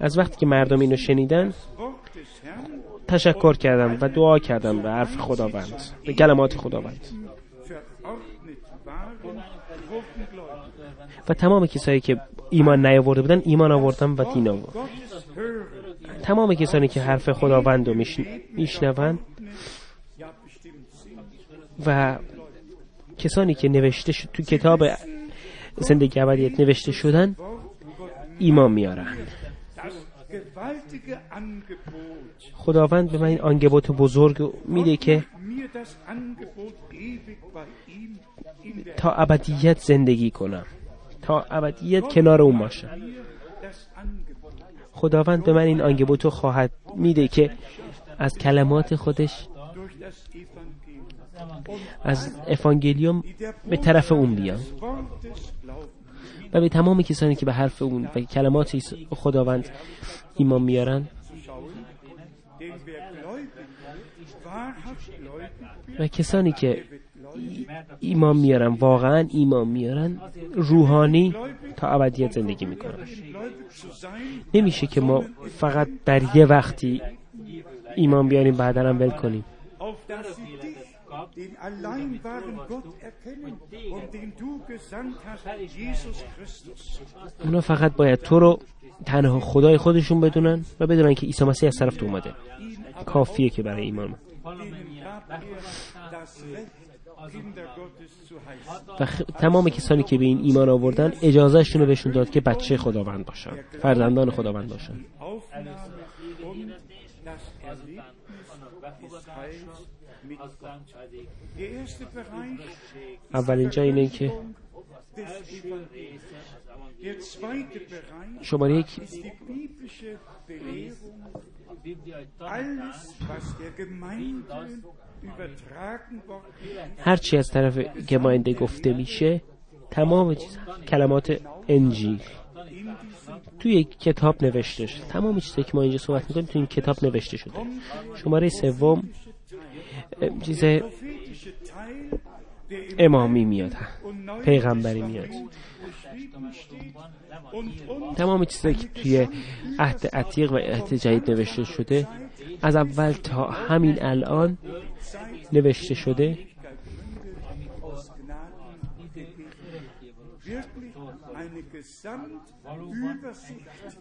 از وقتی که مردم اینو شنیدن تشکر کردم و دعا کردم به حرف خداوند به کلمات خداوند. و تمام کسایی که ایمان نیاورده بودن ایمان آوردن و دین آورد. تمام کسانی که حرف خداوند رو میشنوند و کسانی که نوشته شد تو کتاب زندگی ابدیت نوشته شدن ایمان میارن خداوند به من این آنگبوت بزرگ میده که تا ابدیت زندگی کنم. تا ابدیت کنار اون باشم خداوند به من این آنگبوتو خواهد میده که از کلمات خودش از افانگلیوم به طرف اون بیام. و به تمام کسانی که به حرف اون و کلمات خداوند ایمان میارن و کسانی که ایمان میارن. واقعا ایمان میارن. روحانی تا ابدیت زندگی می‌کنن. نمیشه که ما فقط در یه وقتی ایمان بیاریم بعدا هم ول کنیم. اونا فقط باید تو رو تنها خدای خودشون بدونن و بدونن که عیسی مسیح از طرف تو اومده. کافیه که برای ایمان. و خ... تمام کسانی که به این ایمان آوردن اجازهشون رو بهشون داد که بچه خداوند باشن فرزندان خداوند باشن. اولین جا اینه که شماره یک هرچی از طرف گماینده گفته میشه تمام چیز کلمات انجیل توی یک کتاب نوشته شده. تمام چیزی که ما اینجا صحبت می‌کنیم توی این کتاب نوشته شده. شماره سوم چیز امامی میاد پیغمبری میاد. تمام چیزایی که توی عهد عتیق و عهد جدید نوشته شده از اول تا همین الان نوشته شده.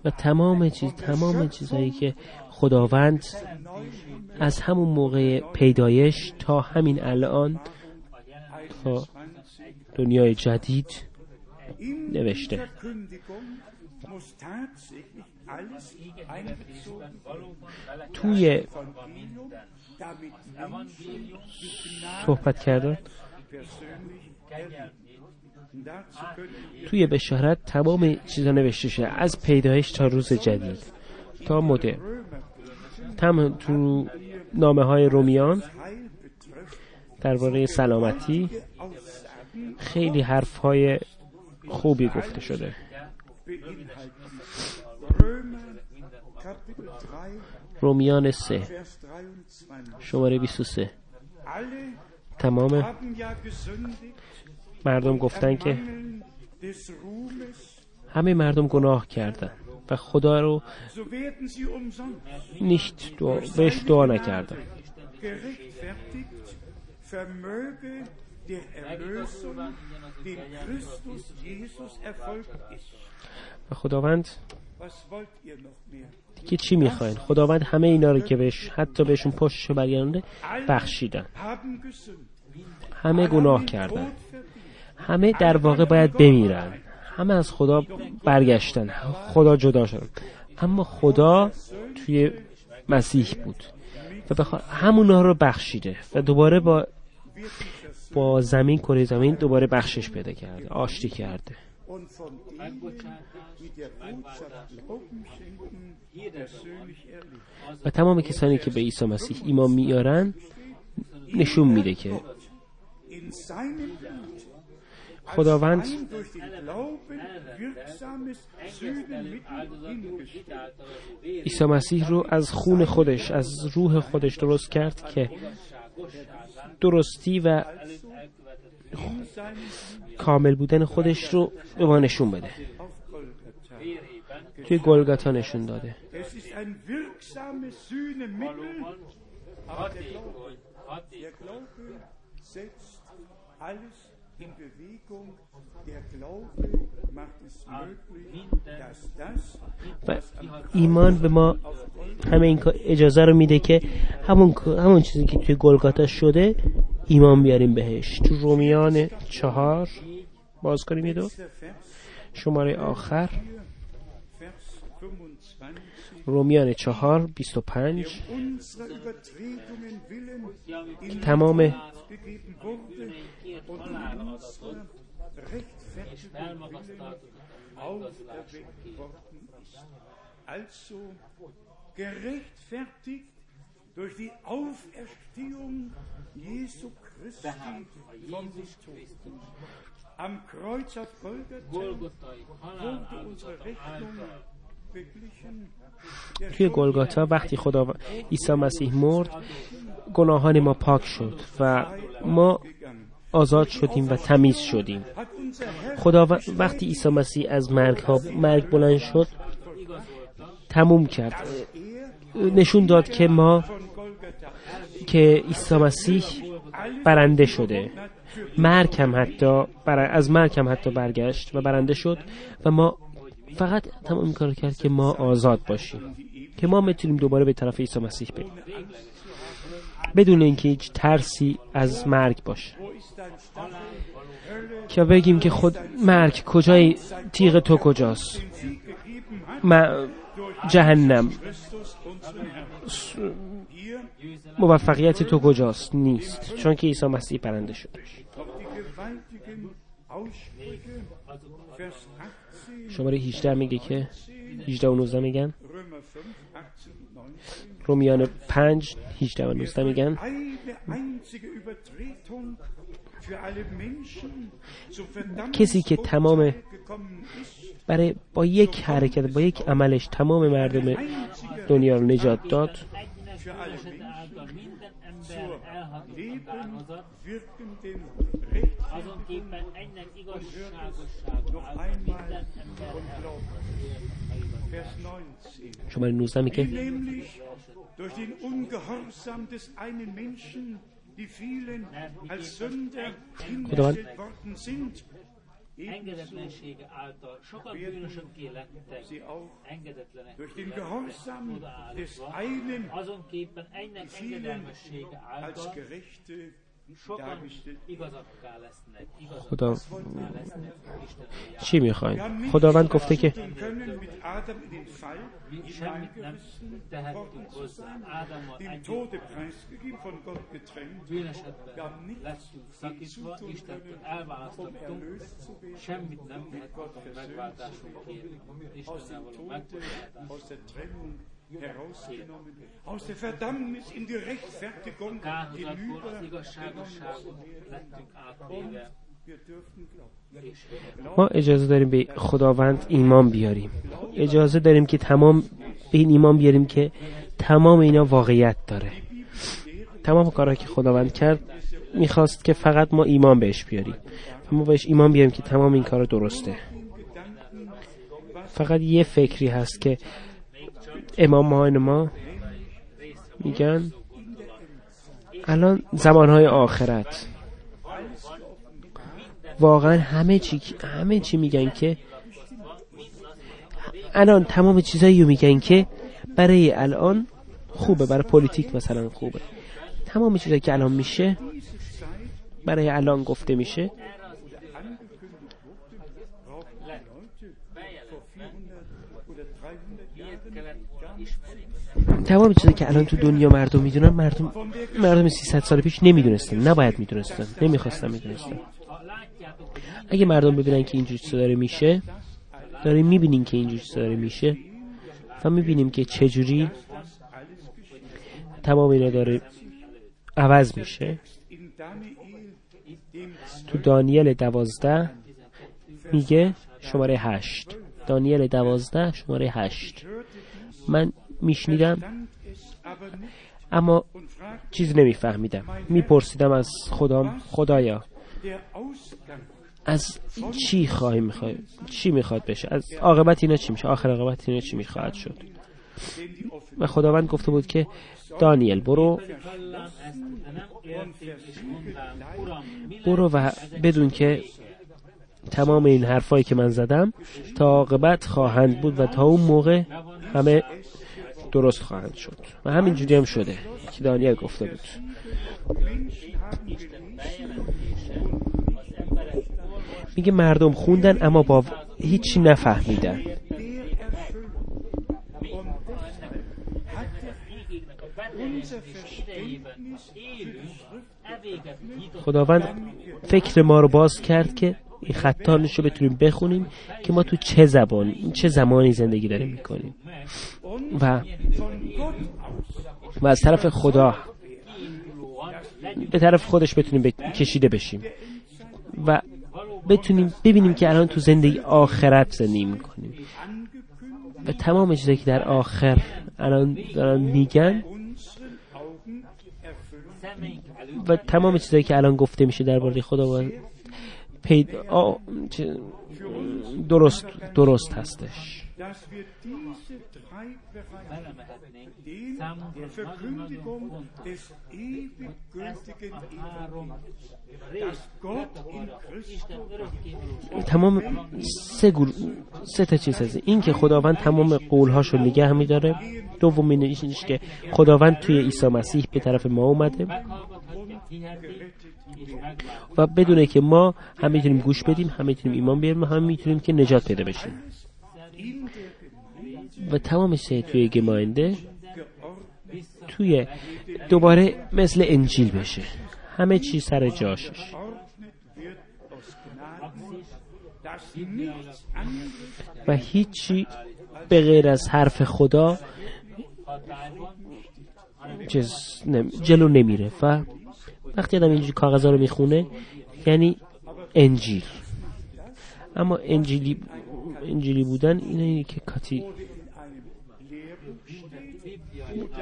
و تمام چیز تمام چیزهایی که خداوند از همون موقع پیدایش تا همین الان تا دنیای جدید نوشته. توی صحبت کردن. توی بشارت تمام چیزا نوشته شده. از پیدایش تا روز جدید. تا مدر تم تو نامه های رومیان. درباره سلامتی. خیلی حرف های خوبی گفته شده. رومیان سه. شماره 23 تمام مردم گفتن که همه مردم گناه کردن و خدا رو نیشت دعا بهش دعا نکردن. و خداوند که چی می‌خواین؟ خداوند همه اینا رو که بهش حتی بهشون پشتشو برگرانده بخشیدن. همه گناه کردن. همه در واقع باید بمیرن. همه از خدا برگشتن. خدا جدا شدن اما خدا توی مسیح بود. و بخوا... همونا رو بخشیده. و دوباره با با زمین کره زمین دوباره بخشش پیدا کرده. آشتی کرده. و تمام کسانی که به عیسی مسیح ایمان میارن نشون میده که خداوند عیسی مسیح رو از خون خودش از روح خودش درست کرد که درستی و کامل بودن خودش رو به ما نشون بده. توی گلگتا نشون داده. و ایمان به ما همه این اجازه رو میده که همون همون چیزی که توی گلگاتا شده ایمان بیاریم بهش. تو رومیان چهار باز کنیم یه دو. شماره آخر. رومیان چهار بیست و پنج. تمام. Gerechtfertigt توی گلگاتا وقتی خدا عیسی مسیح مرد گناهان ما پاک شد و ما آزاد شدیم و تمیز شدیم. خدا وقتی عیسی مسیح از مرگ, ها مرگ بلند شد تموم کرد. نشون داد که ما که عیسی مسیح برنده شده. مرگ هم حتی از مرگ هم حتی برگشت و برنده شد و ما فقط تمام کار کرد که ما آزاد باشیم که ما می‌تونیم دوباره به طرف عیسی مسیح بریم. بدون اینکه هیچ ترسی از مرگ باشه. که بگیم که خود مرگ کجای تیغ تو کجاست؟ جهنم. موفقیت تو کجاست؟ نیست. چون که عیسی مسیح برنده شده. شماره 18 میگه که 18 و 19 میگن. رومیان 5 18 و 19 میگن. کسی که تمام برای با یک حرکت با یک عملش تمام مردم دنیا رو نجات داد. شماره 19 میگه engedetlensége által sokan bűnösökké lettek, engedetlenek odaállítva, azonképpen egynek engedelmessége által شو قائم شده ای گوزاقا لست نه ایگوزاقا لست چی می خداوند گفته که تیم تو ده پیشه گیبون خدا چنگیم ما نمی داشت Verdammnis in die Rechtfertigung hinüber. ما اجازه داریم به خداوند ایمان بیاریم. اجازه داریم که تمام به این ایمان بیاریم که تمام اینا واقعیت داره. تمام کارهایی که خداوند کرد می‌خواست که فقط ما ایمان بهش بیاریم. و ما بهش ایمان بیاریم که تمام این کار درسته. فقط یه فکری هست که امامان ما میگن. الان زمانهای آخرت. واقعا همه چی همه چی میگن که الان تمام چیزایی میگن که برای الان خوبه برای پلیتیک مثلا خوبه. تمام چیزایی که الان میشه برای الان گفته میشه تمام چیزی که الان تو دنیا مردم می‌دونن مردم مردم 300 سال پیش نمی‌دونستن نباید می‌دونستن نمی‌خواستن می‌دونستن. اگه مردم ببینن که اینجور چیزا داره میشه داریم می‌بینیم که اینجور چیزا داره میشه و می‌بینیم که چجوری تمام اینا داره عوض میشه. تو دانیل دوازده میگه شماره هشت. دانیل دوازده شماره هشت. من میشنیدم اما چیز نمیفهمیدم. میپرسیدم از خدام خدایا از چی خواهی می‌خوای؟ چی می‌خواد بشه؟ از عاقبت اینا چی میشه؟ آخر عاقبت اینا چی می‌خواهد شد؟ و خداوند گفته بود که دانیل برو. برو و بدون که تمام این حرفایی که من زدم تا عاقبت خواهند بود و تا اون موقع همه درست خواهند شد. و همینجوری هم شده. که دانیل گفته بود. میگه مردم خوندن اما با هیچی نفهمیدن. خداوند فکر ما رو باز کرد که این خطانش رو بتونیم بخونیم که ما تو چه زبان چه زمانی زندگی داریم می‌کنیم. و و از طرف خدا. به طرف خودش بتونیم کشیده بشیم. و بتونیم ببینیم که الان تو زندگی آخرت زندگی می‌کنیم. و تمام چیزایی که در آخر الان دارن میگن و تمام چیزایی که الان گفته میشه درباره خدا و پید درست درست هستش. تمام سه, گور... سه تا چیز هست. این که خداوند تمام قولهاش رو نگه میداره. دومین اینش که خداوند توی عیسی مسیح به طرف ما اومده. و بدونه که ما هم می‌تونیم گوش بدیم هم می‌تونیم ایمان بیاریم هم می‌تونیم که نجات پیدا بشیم. و تمام چیزهای توی گماینده توی دوباره مثل انجیل بشه. همه چی سر جاشش و هیچی به غیر از حرف خدا جلو نمیره و وقتی آدم اینجوری کاغذ رو می‌خونه یعنی انجیل اما انجیلی انجیلی بودن اینه که کاتی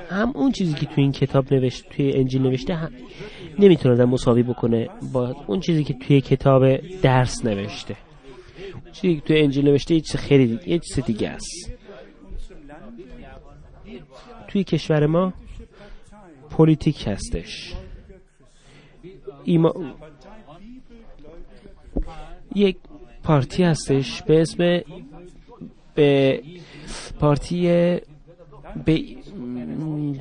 هم اون چیزی که توی این کتاب نوشت توی انجیل نوشته هم نمی‌تونه مساوی بکنه با اون چیزی که توی کتاب درس نوشته. چیزی که توی انجیل نوشته یه چیز خیلی یه چیز دیگه است. توی کشور ما پلیتیک هستش. ایما... یک party هستش به اسم به party به,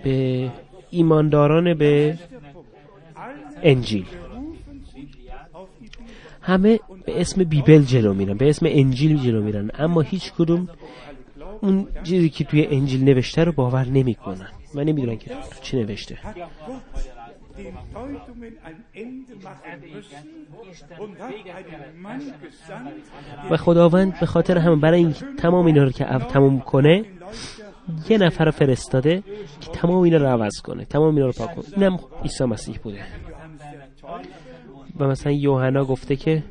به ایمانداران به انجیل. همه به اسم بیبل جلو میرن به اسم انجیل جلو میرن اما هیچ کدوم اون چیزی که توی انجیل نوشته رو باور نمی‌کنن. و نمی‌دونن که چی نوشته. و خداوند به خاطر هم برای این تمام اینا رو که تمام کنه یه نفر فرستاده که تمام اینا رو عوض کنه تمام اینا رو پاک کنه. اینم عیسی مسیح بوده. و مثلا یوحنا گفته که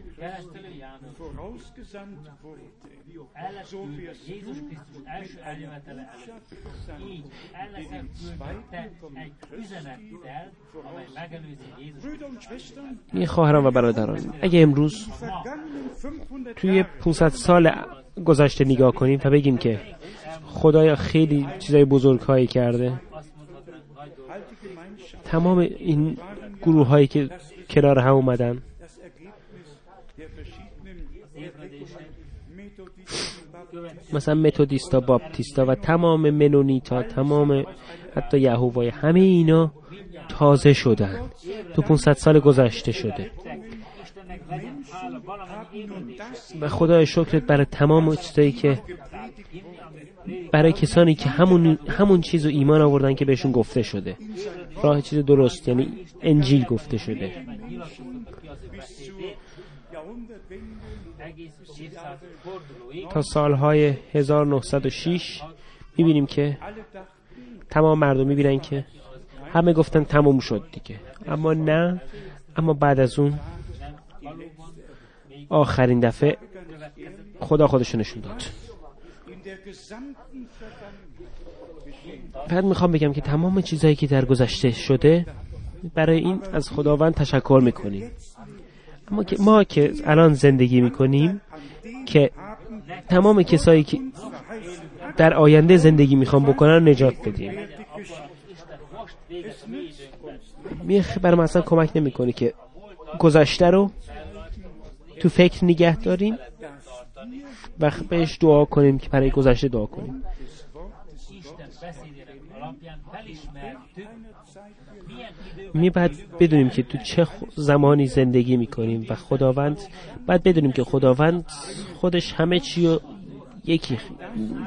این خواهران و برادران اگه امروز توی 500 سال گذشته نگاه کنیم و بگیم که خدایا خیلی چیزای بزرگ هایی کرده تمام این گروه هایی که کنار هم اومدن مثلا متودیستا باپتیستا و تمام منونیتا تمام حتی یهوای همه اینا تازه شدن. تو 500 سال گذشته شده. و خدای شکرت برای تمام چیزایی که برای کسانی که همون, همون چیز رو ایمان آوردن که بهشون گفته شده. راه چیز درست یعنی انجیل گفته شده. تا سالهای 1906 می‌بینیم که تمام مردم می‌بینن که همه گفتن تموم شد دیگه. اما نه اما بعد از اون آخرین دفعه خدا خودشو نشون داد. بعد می‌خوام بگم که تمام چیزهایی که در گذشته شده برای این از خداوند تشکر می‌کنیم. اما که ما که الان زندگی می‌کنیم که تمام کسایی که در آینده زندگی می‌خوام بکنن نجات بدیم. میخ برای ما اصلا کمک نمی‌کنه که گذشته رو تو فکر نگه داریم و بهش دعا کنیم که برای گذشته دعا کنیم. می باید بدونیم که تو چه زمانی زندگی می‌کنیم و خداوند باید بدونیم که خداوند خودش همه چی رو یکی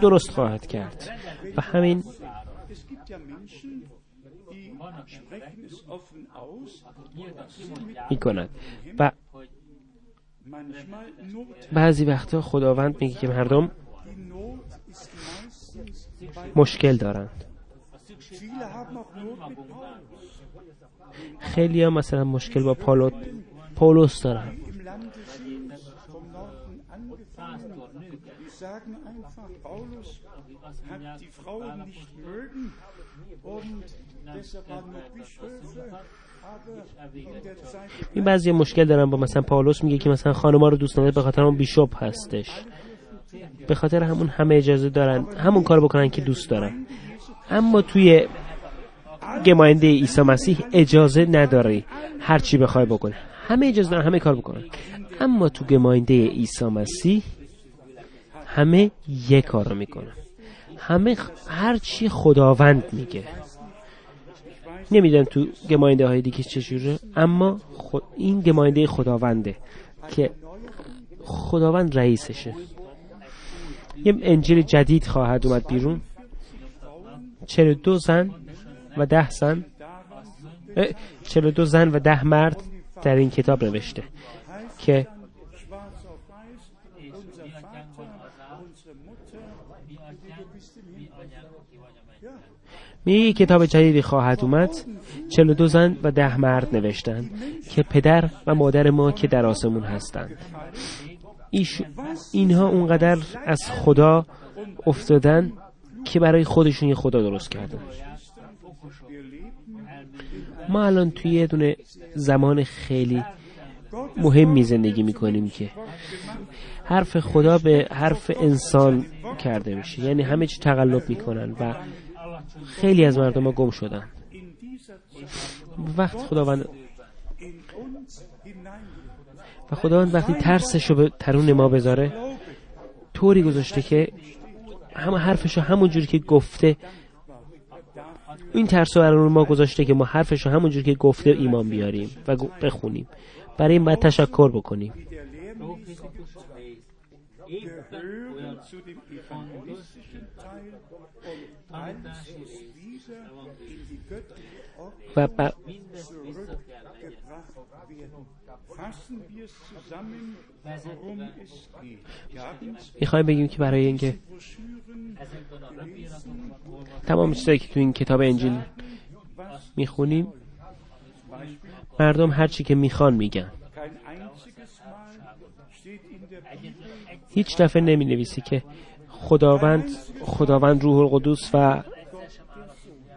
درست خواهد کرد. و همین می کند و بعضی وقتا خداوند میگه که مردم مشکل دارند. خیلی ها مثلا مشکل با پالو پولس دارن. این بعضی مشکل دارن با مثلا پاولوس میگه که مثلا خانما رو دوست نداره به خاطر اون بیشوب هستش. به خاطر همون همه اجازه دارن همون کار بکنن که دوست دارن. اما توی گماینده عیسی مسیح اجازه نداری هر چی بخوای بکنه همه اجازه دارن همه کار بکنن. اما تو گماینده عیسی مسیح همه یک کار رو می‌کنن. همه هر چی خداوند میگه. نمی‌دونم تو گماینده های دیگه چجوره اما خود این گماینده خداونده که خداوند رئیسشه. یه انجیل جدید خواهد اومد بیرون. چرا دو زن و ده زن. چرا دو زن و ده مرد در این کتاب نوشته که میگه کتاب جدیدی خواهد اومد. چلو دو زن و ده مرد نوشتن که پدر و مادر ما که در آسمون هستند. اینها اونقدر از خدا افتادن که برای خودشون یه خدا درست کردن ما الان توی یه دونه زمان خیلی مهمی زندگی می‌کنیم که حرف خدا به حرف انسان کرده میشه. یعنی همه چی تقلب می‌کنن و خیلی از مردم ها گم شدن. وقت خداوند و خداوند وقتی ترسش رو به ترون ما بذاره طوری گذاشته که همه حرفش همون جوری که گفته این ترس رو ما گذاشته که ما حرفش همون جوری که گفته ایمان بیاریم و بخونیم. برای این باید تشکر بکنیم. و ب... می‌خوایم بگیم که برای اینکه تمام چیزایی که تو این کتاب انجیل می‌خونیم مردم هر چی که می‌خوان میگن. هیچ دفعه نمی نویسی که خداوند خداوند روح القدس و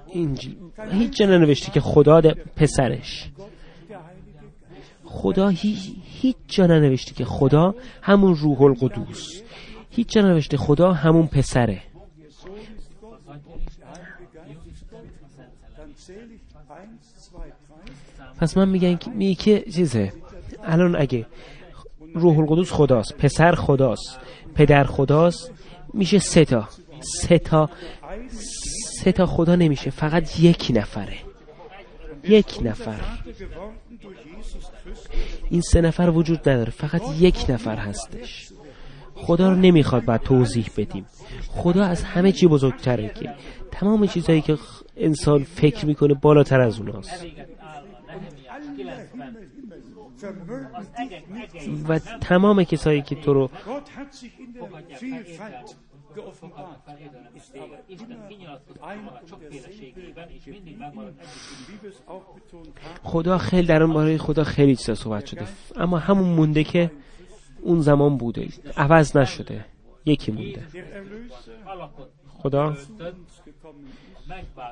اینجیل هیچ جا ننوشته که خدا پسرش. خدا هی... هیچ جا ننوشته که خدا همون روح القدوس هیچ جا ننوشته خدا همون پسره. پس من میگم که می که چیزه؟ الان اگه روح القدس خداست پسر خداست پدر خداست میشه سه تا. سه تا سه تا خدا نمیشه فقط یک نفره. یک نفر. این سه نفر وجود نداره فقط یک نفر هستش. خدا رو نمی‌خواد بعد توضیح بدیم. خدا از همه چی بزرگتره که تمام چیزهایی که انسان فکر می‌کنه بالاتر از اوناست. و تمام کسایی که تو رو خدا خیلی در اون باره خدا خیلی چیزا صحبت شده. اما همون مونده که اون زمان بوده. عوض نشده. یکی مونده. خدا؟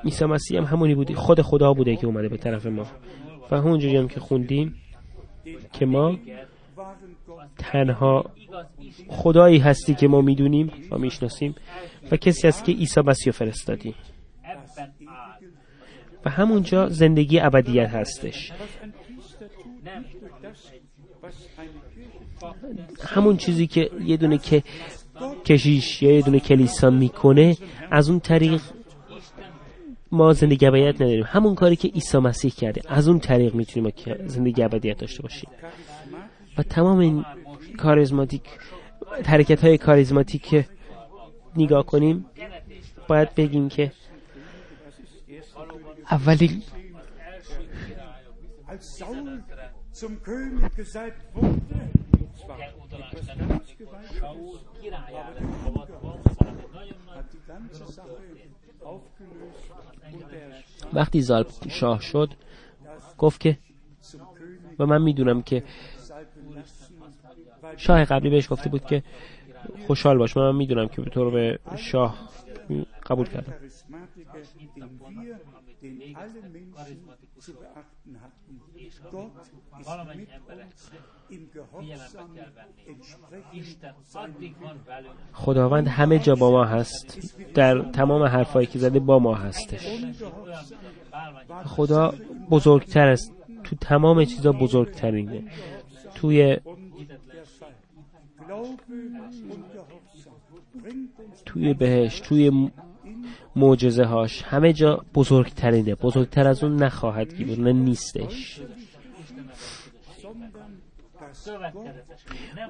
عیسی مسیح هم همونی بوده. خود خدا بوده که اومده به طرف ما. و همونجوری هم که خوندیم که ما تنها خدایی هستی که ما می‌دونیم و می‌شناسیم و کسی هست که عیسی مسیح فرستادی. و همونجا زندگی ابدیت هستش. همون چیزی که یه دونه که کشیش یا یه دونه کلیسا می‌کنه از اون طریق ما زندگی ابدیت نداریم. همون کاری که عیسی مسیح کرده از اون طریق می‌تونیم که زندگی ابدیت داشته باشیم. و تمام این کاریزماتیک حرکت های کاریزماتیک نگاه کنیم باید بگیم که اولی وقتی زالب شاه شد گفت که و من می‌دونم که شاه قبلی بهش گفته بود که خوشحال باش من می‌دونم که به طور به شاه قبول کردم den alle Menschen zu beachten hatten. Ist mit uns im Gehorsam entsprechend خداوند همه جا با ما هست. در تمام حرفایی که زده با ما هستش. خدا بزرگتر است. تو تمام چیزا بزرگترینه. توی توی بهش توی معجزه هاش همه جا بزرگترینه. بزرگتر از اون نخواهد نه نیستش.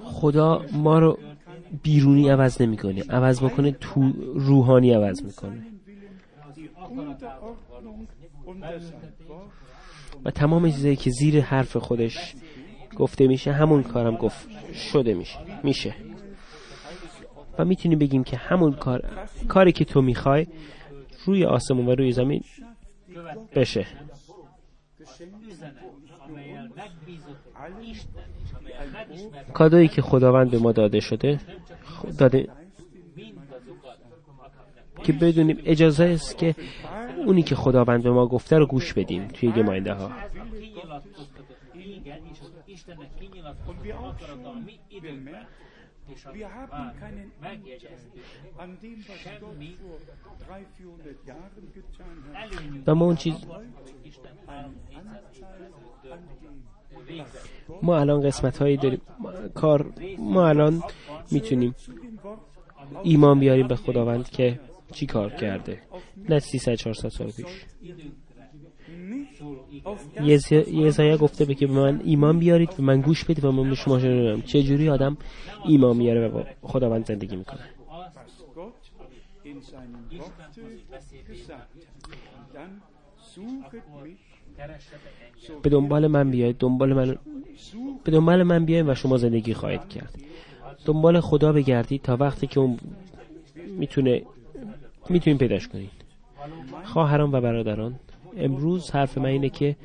خدا ما رو بیرونی عوض نمی‌کنه. عوض بکنه تو روحانی عوض می‌کنه. و تمام چیزایی که زیر حرف خودش گفته میشه همون کارم گفت شده میشه. میشه. و می‌تونیم بگیم که همون کار کاری که تو می‌خوای روی آسمون و روی زمین بشه. کادویی که خداوند به ما داده شده داده که بدونیم اجازه است که اونی که خداوند به ما گفته رو گوش بدیم توی گماینده ها. Wir haben keinen an ما الان قسمت هایی داریم. ما... کار ما الان می‌تونیم ایمان بیاریم به خداوند که چی کار کرده. نه 300 400 سال پیش. یزایا گفته به که من ایمان بیارید و من گوش بدید و من به شما شنویم چه جوری آدم ایمان میاره و خداوند زندگی می‌کنه. به دنبال من بیاید دنبال من به دنبال من بیاید و شما زندگی خواهید کرد. دنبال خدا بگردید تا وقتی که اون می‌تونه می‌تونید پیداش کنید. خواهران و برادران امروز حرف من اینه که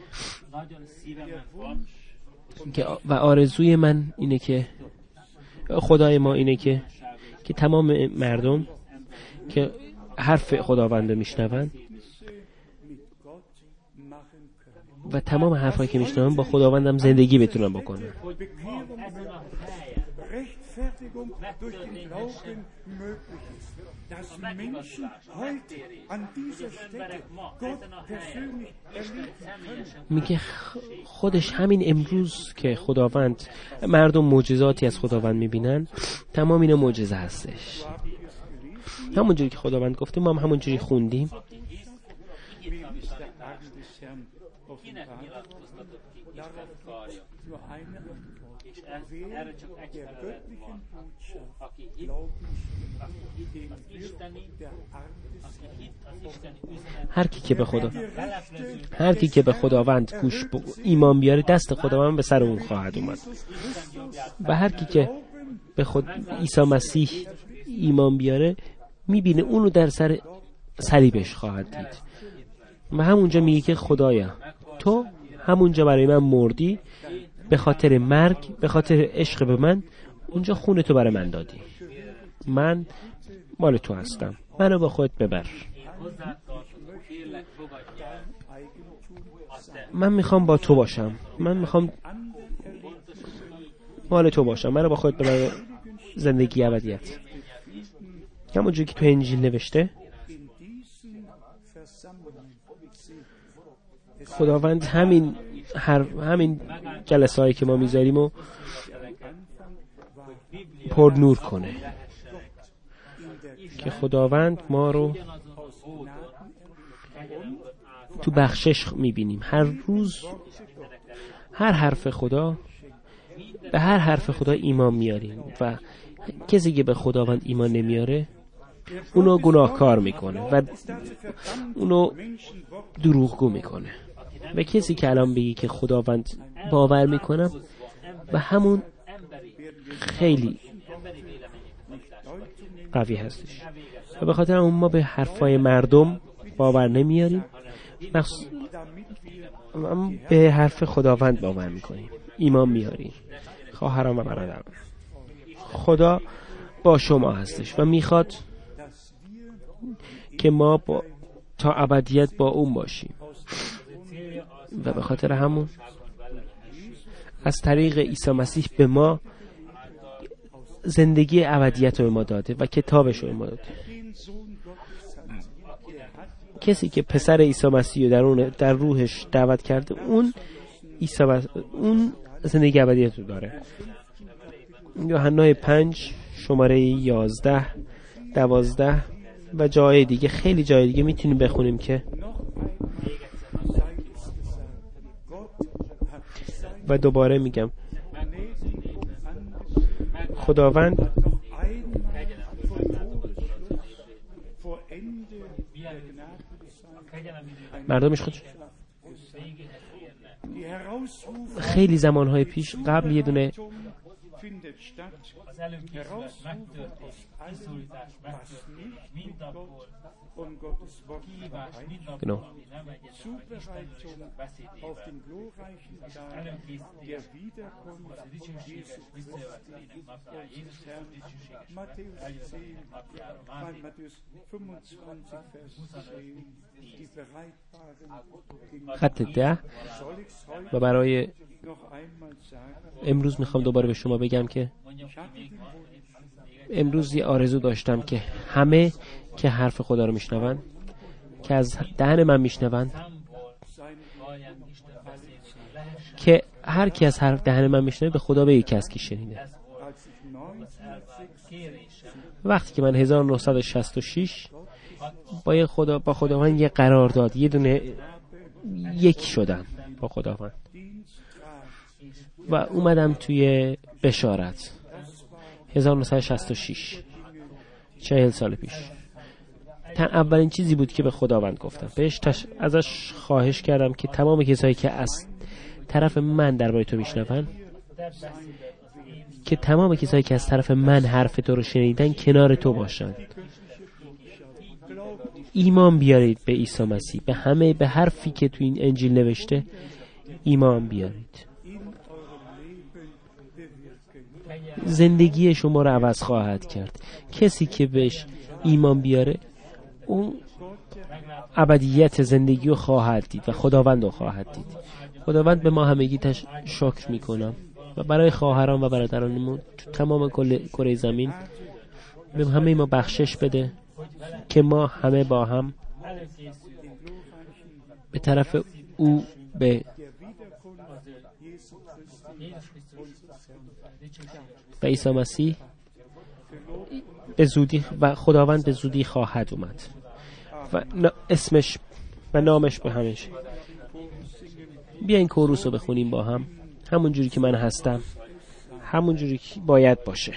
و آرزوی من اینه که خدای ما اینه که که تمام مردم که حرف خداوند رو میشنون mit Gott machen können. و تمام حرفایی که میشنون با خداوندم زندگی بتونن بکنن dass Menschen heute an dieser Stelle Gott persönlich erleben können. خودش همین امروز که خداوند مردم معجزاتی از خداوند می‌بینن تمام اینا معجزه هستش. همونجوری که خداوند گفته ما هم همونجوری خوندیم. هر کی که به خدا هر کی که به خداوند گوش ب... ایمان بیاره دست خداوند به سر اون خواهد اومد. و هر کی که به خود عیسی مسیح ایمان بیاره می‌بینه اونو در سر صلیبش خواهد دید. و همونجا میگه که خدایا تو همونجا برای من مردی به خاطر مرگ به خاطر عشق به من اونجا خون تو برای من دادی. من مال تو هستم. منو با خودت ببر. من می‌خوام با تو باشم. من می‌خوام مال تو باشم. منو با خودت ببر. زندگی ابدیت. همونجوری که تو انجیل نوشته. خداوند همین هر همین جلسه هایی که ما می‌ذاریم و پر نور کنه. که خداوند ما رو تو بخشش می‌بینیم. هر روز هر حرف خدا به هر حرف خدا ایمان میاریم و کسی که به خداوند ایمان نمیاره اونو گناهکار می‌کنه و اونو دروغگو می‌کنه. و کسی که الان بگی که خداوند باور می‌کنم و همون خیلی قوی هستش. و به خاطر اون ما به حرفای مردم باور نمیاریم. اما به حرف خداوند باور می‌کنیم. ایمان میاریم. خواهران و برادران خدا با شما هستش و می‌خواد که ما با تا ابدیت با اون باشیم. و به خاطر همون از طریق عیسی مسیح به ما زندگی ابدیت رو به ما داده و کتابش رو به ما داده. کسی که پسر عیسی مسیح در, اون در روحش دعوت کرده اون عیسی اون زندگی ابدیت رو داره. یوحنای پنج شماره یازده دوازده و جای دیگه خیلی جای دیگه می‌تونیم بخونیم که و دوباره میگم. خداوند مردمش خود خیلی زمانهای پیش قبل یه دونه Genau. خط ده و برای امروز می‌خوام دوباره به شما بگم که امروز یه آرزو داشتم که همه که حرف خدا رو میشنون که از دهن من میشنون که هر کی از حرف دهن من میشنوه به خدا به یک از کی شنیده. Als ich 1906 kérésem, وقتی که من 1966 با خدا با خداوند یه قرار داد یه دونه یک شدم با خداوند. و اومدم توی بشارت. 1966 چهل سال پیش. تا اولین چیزی بود که به خداوند گفتم. بهش تش... ازش خواهش کردم که تمام کسایی که از طرف من درباره تو میشنون که تمام کسایی که از طرف من حرف تو رو شنیدن کنار تو باشن. ایمان بیارید به عیسی مسیح. به همه به حرفی که تو این انجیل نوشته ایمان بیارید. زندگی شما رو عوض خواهد کرد. کسی که بهش ایمان بیاره اون ابدیت زندگی رو خواهد دید و خداوند رو خواهد دید. خداوند به ما همگی تش شکر می‌کنم. و برای خواهران و برادرانمون تو تمام کره زمین به همه ما بخشش بده که ما همه با هم به طرف او به و عیسی مسیح به زودی و خداوند به زودی خواهد اومد. و اسمش و نامش به همش. بیا این کوروس رو بخونیم با هم. همون جوری که من هستم. همون جوری که باید باشه.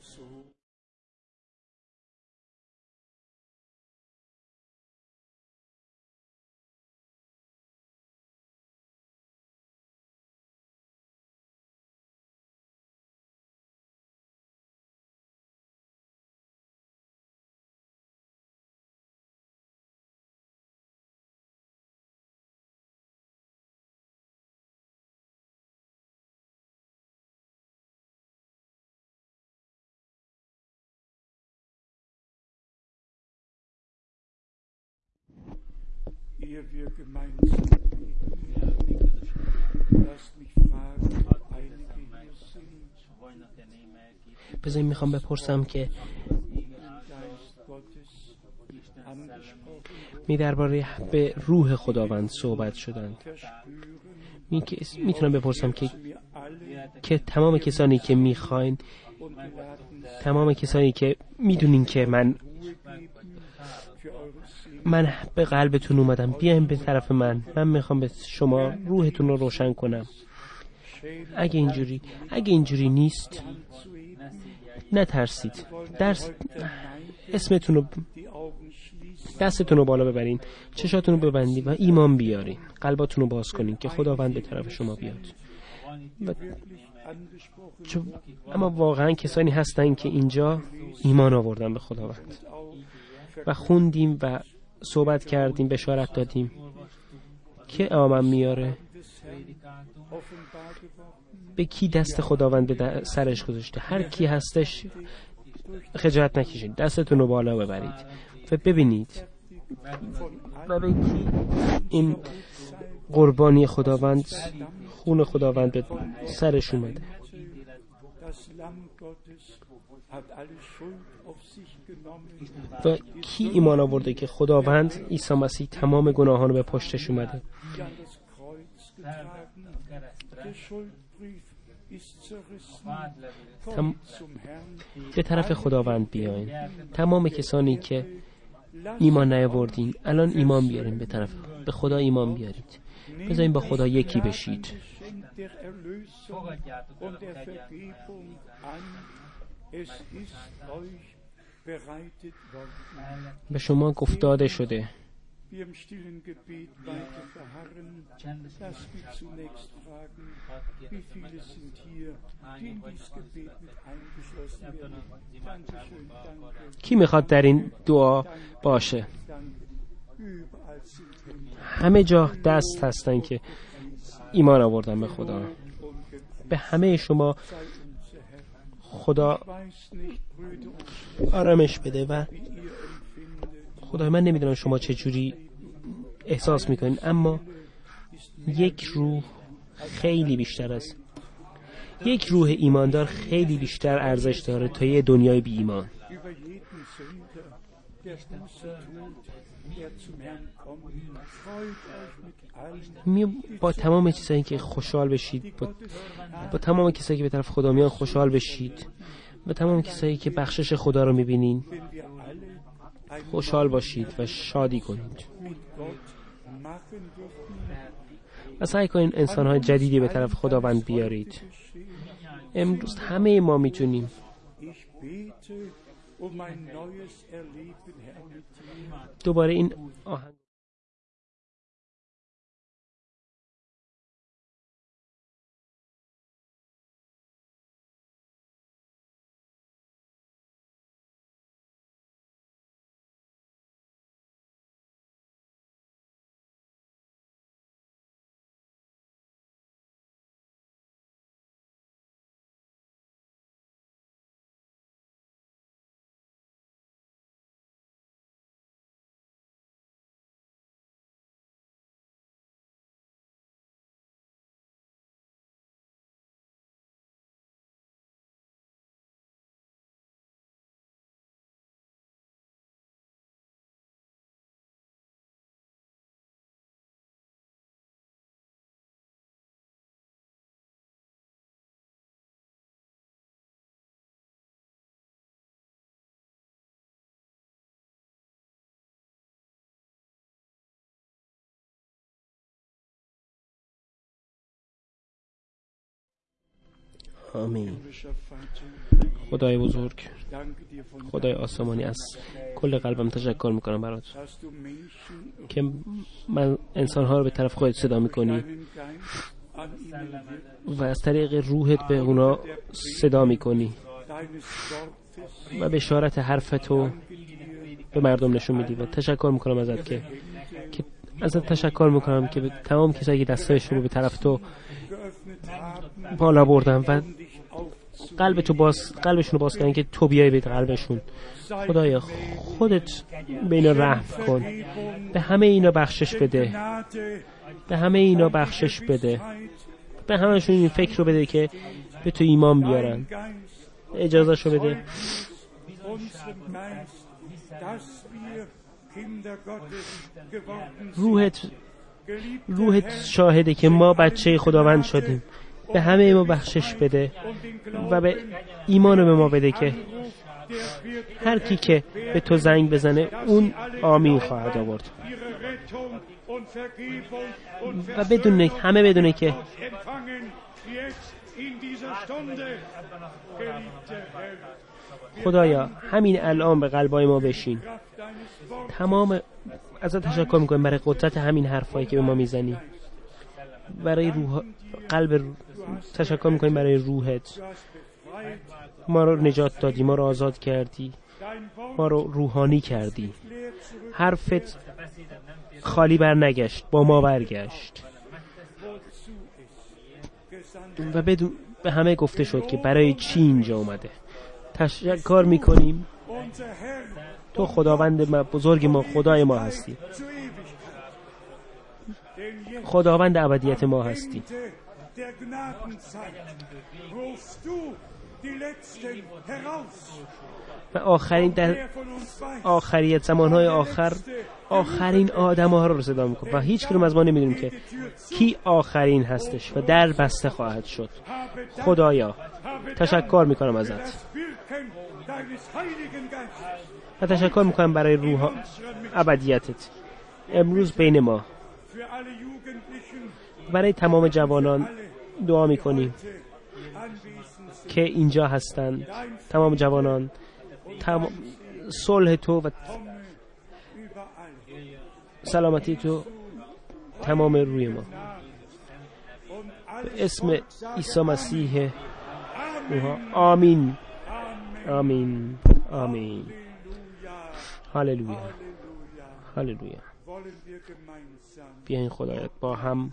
So. بذارین می‌خوام بپرسم که می درباره به روح خداوند صحبت شدند می می‌تونم بپرسم که که تمام کسانی که می‌خواین تمام کسانی که می‌دونین که من من به قلبتون اومدم. بیاین به طرف من. من می‌خوام به شما روحتون رو روشن کنم. اگه اینجوری اگه اینجوری نیست نترسید. درس اسمتون رو دستتون رو بالا ببرین. چشاتون رو ببندین و ایمان بیارین. قلباتون رو باز کنین که خداوند به طرف شما بیاد. و اما واقعا کسانی هستن که اینجا ایمان آوردن به خداوند. و خوندیم و صحبت کردیم بشارت دادیم. که آمن میاره؟ به کی دست خداوند به سرش گذاشته؟ هر کی هستش خجالت نکشید دستتون رو بالا ببرید. و ببینید. و به کی این قربانی خداوند خون خداوند به سرش اومده. و کی ایمان آورده که خداوند عیسی مسیح تمام گناهان رو به پشتش اومده؟ تم... به طرف خداوند بیاین. تمام کسانی که ایمان نیاوردین الان ایمان بیارین به طرف به خدا ایمان بیارید. بذارین با خدا یکی بشید. به شما گفتاده شده. کی می‌خواد در این دعا باشه؟ همه جا دست هستن که ایمان آوردن به خدا. به همه شما خدا آرامش بده و خدای من نمی‌دونم شما چه جوری احساس می‌کنین اما یک روح خیلی بیشتر است. یک روح ایماندار خیلی بیشتر ارزش داره تا یه دنیای بی ایمان می با تمام چیزایی که خوشحال بشید با, با تمام کسایی که به طرف خدا میان خوشحال بشید. با تمام کسایی که بخشش خدا رو می‌بینین خوشحال باشید و شادی کنید. و سعی کنید انسان های جدیدی به طرف خداوند بیارید. امروز همه ما می‌تونیم دوباره این آهنگ آمین. خدای بزرگ. خدای آسمانی از کل قلبم تشکر می‌کنم برات. که من انسان ها رو به طرف خودت صدا می‌کنی و از طریق روحت به اونا صدا می‌کنی و بشارت حرفتو به مردم نشون میدی و تشکر می‌کنم ازت که که ازت تشکر می‌کنم که به تمام کسایی که دستایشون رو به طرف تو بالا بردم و قلب تو باز قلبشون رو باز کردن که تو بیای به قلبشون. خدایا خودت به رحم کن. به همه اینا بخشش بده. به همه اینا بخشش بده. به همشون این فکر رو بده که به تو ایمان بیارن. اجازه شو بده. روحت روحت شاهده که ما بچه خداوند شدیم. به همه ما بخشش بده و به ایمان به ما بده که هر کی که به تو زنگ بزنه اون آمین خواهد آورد. و بدونه همه بدونه که خدایا همین الان به قلبای ما بشین. تمام ازت تشکر می‌کنیم برای قدرت همین حرفایی که به ما می‌زنی. برای روح قلب تشکر می‌کنیم برای روحت. ما رو نجات دادی ما رو آزاد کردی ما رو روحانی کردی. حرفت خالی بر نگشت با ما برگشت. و بدون به همه گفته شد که برای چی اینجا اومده. تشکر می‌کنیم. تو خداوند ما بزرگ ما خدای ما هستی. خداوند ابدیت ما هستی. و آخرین در آخریت زمانهای آخر آخرین آدم ها رو صدا میکن و هیچ کنم از ما نمی‌دونیم که کی آخرین هستش و در بسته خواهد شد. خدایا تشکر می‌کنم ازت. و تشکر می‌کنم برای روح ابدیتت. امروز بین ما. برای تمام جوانان. دعا می‌کنیم که اینجا هستند. تمام جوانان تمام صلح تو و سلامتی تو تمام روی ما. به اسم عیسی مسیح آمین. آمین. آمین. هاللویا هاللویا بیاین خدایت با هم.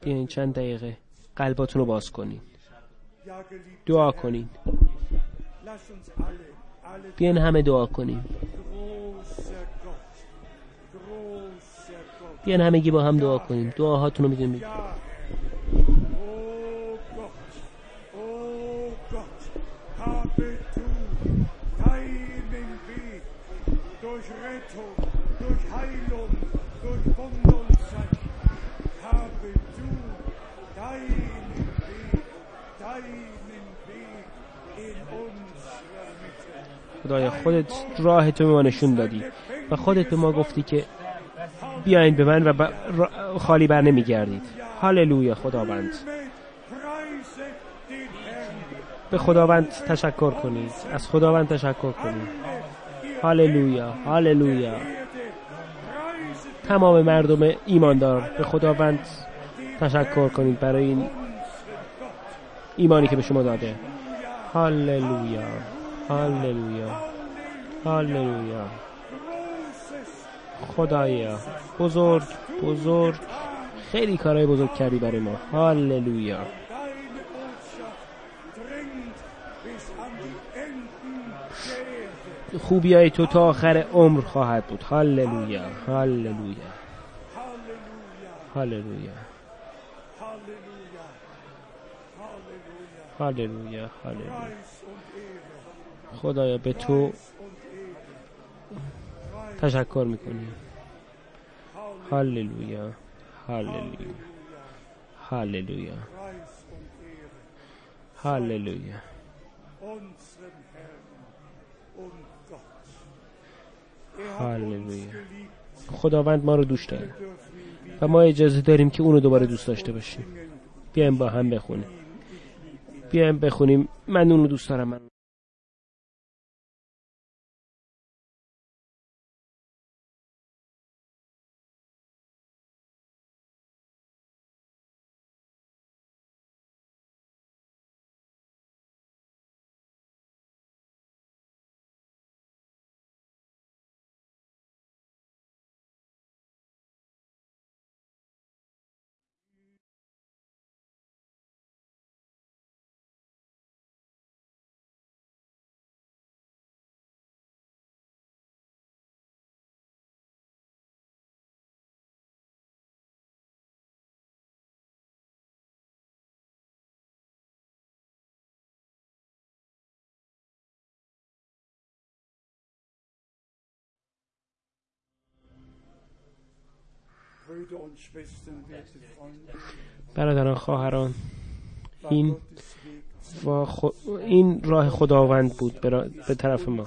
بیاین چند دقیقه. قلباتون رو باز کنین. دعا کنین. بیاین همه دعا کنین. بیاین همگی با هم دعا کنیم. دعاهاتون رو می‌دونیم. خدایا خودت راه تو ما نشون دادی. و خودت به ما گفتی که بیاین به من و خالی بر نمیگردید. هاللویا خداوند. به خداوند تشکر کنید. از خداوند تشکر کنید. هاللویا هاللویا. تمام مردم ایماندار به خداوند تشکر کنید برای این ایمانی که به شما داده. هاللویا. هاللویا هاللویا خدایا. بزرگ بزرگ. خیلی کارهای بزرگ کردی برای ما. هاللویا خوبی های تو تا آخر عمر خواهد بود. هاللویا هاللویا هاللویا هاللویا هاللویا خدایا به تو تشکر می‌کنیم. هاللویا هاللویا هاللویا هاللویا. هاللویا. خداوند ما رو دوست داره و ما اجازه داریم که اونو دوباره دوست داشته باشیم. بیایم با هم بخونیم. بیایم بخونیم. من اونو دوست دارم. من برادران خواهران این و این راه خداوند بود به طرف ما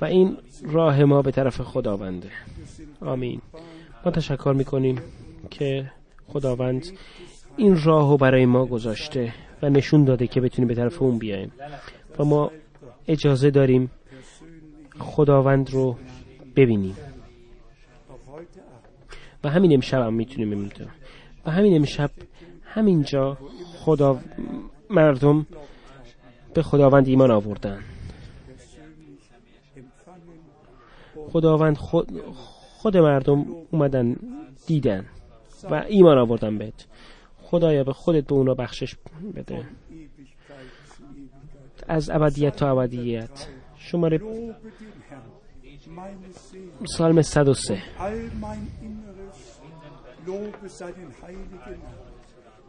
و این راه ما به طرف خداونده. آمین. ما تشکر می‌کنیم که خداوند این راهو برای ما گذاشته و نشون داده که بتونیم به طرف اون بیایم. و ما اجازه داریم خداوند رو ببینیم. و همین امشب هم می‌تونیم ببینیم و همین امشب همینجا خدا مردم به خداوند ایمان آوردن. خداوند خود, خود مردم اومدن دیدن و ایمان آوردن بهت. خدایا به خودت به اونا بخشش بده. از ابدیت تا ابدیت. شماره سالم 103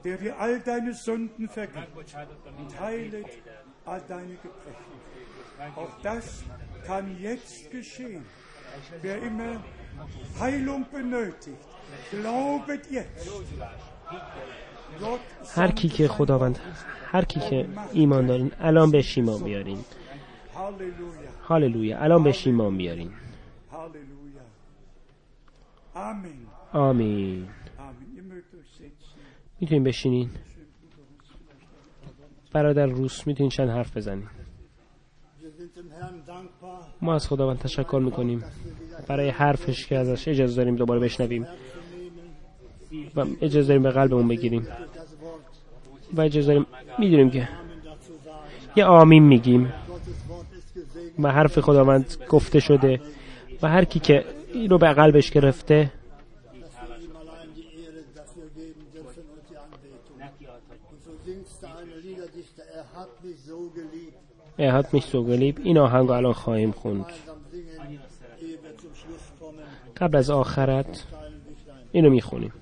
der dir all deine Sünden vergibt und heilet all deine Gebrechen. Auch das kann jetzt geschehen. Wer immer Heilung benötigt, glaubet jetzt. هر کی که خداوند هر کی که ایمان دارین الان به ایمان بیارین هاللویا الان به ایمان بیارین آمین می‌تونین بشینین؟ برادر روس می‌تونین چند حرف بزنین؟ ما از خداوند تشکر می‌کنیم. برای حرفش که ازش اجازه داریم دوباره بشنویم و اجازه داریم به قلبمون بگیریم و اجازه داریم می‌دونیم که یه آمین میگیم و حرف خداوند گفته شده و هر کی که اینو به قلبش گرفته Er hat mich so این آهنگ الان خواهیم خوند. قبل از آخرت اینو می‌خونیم.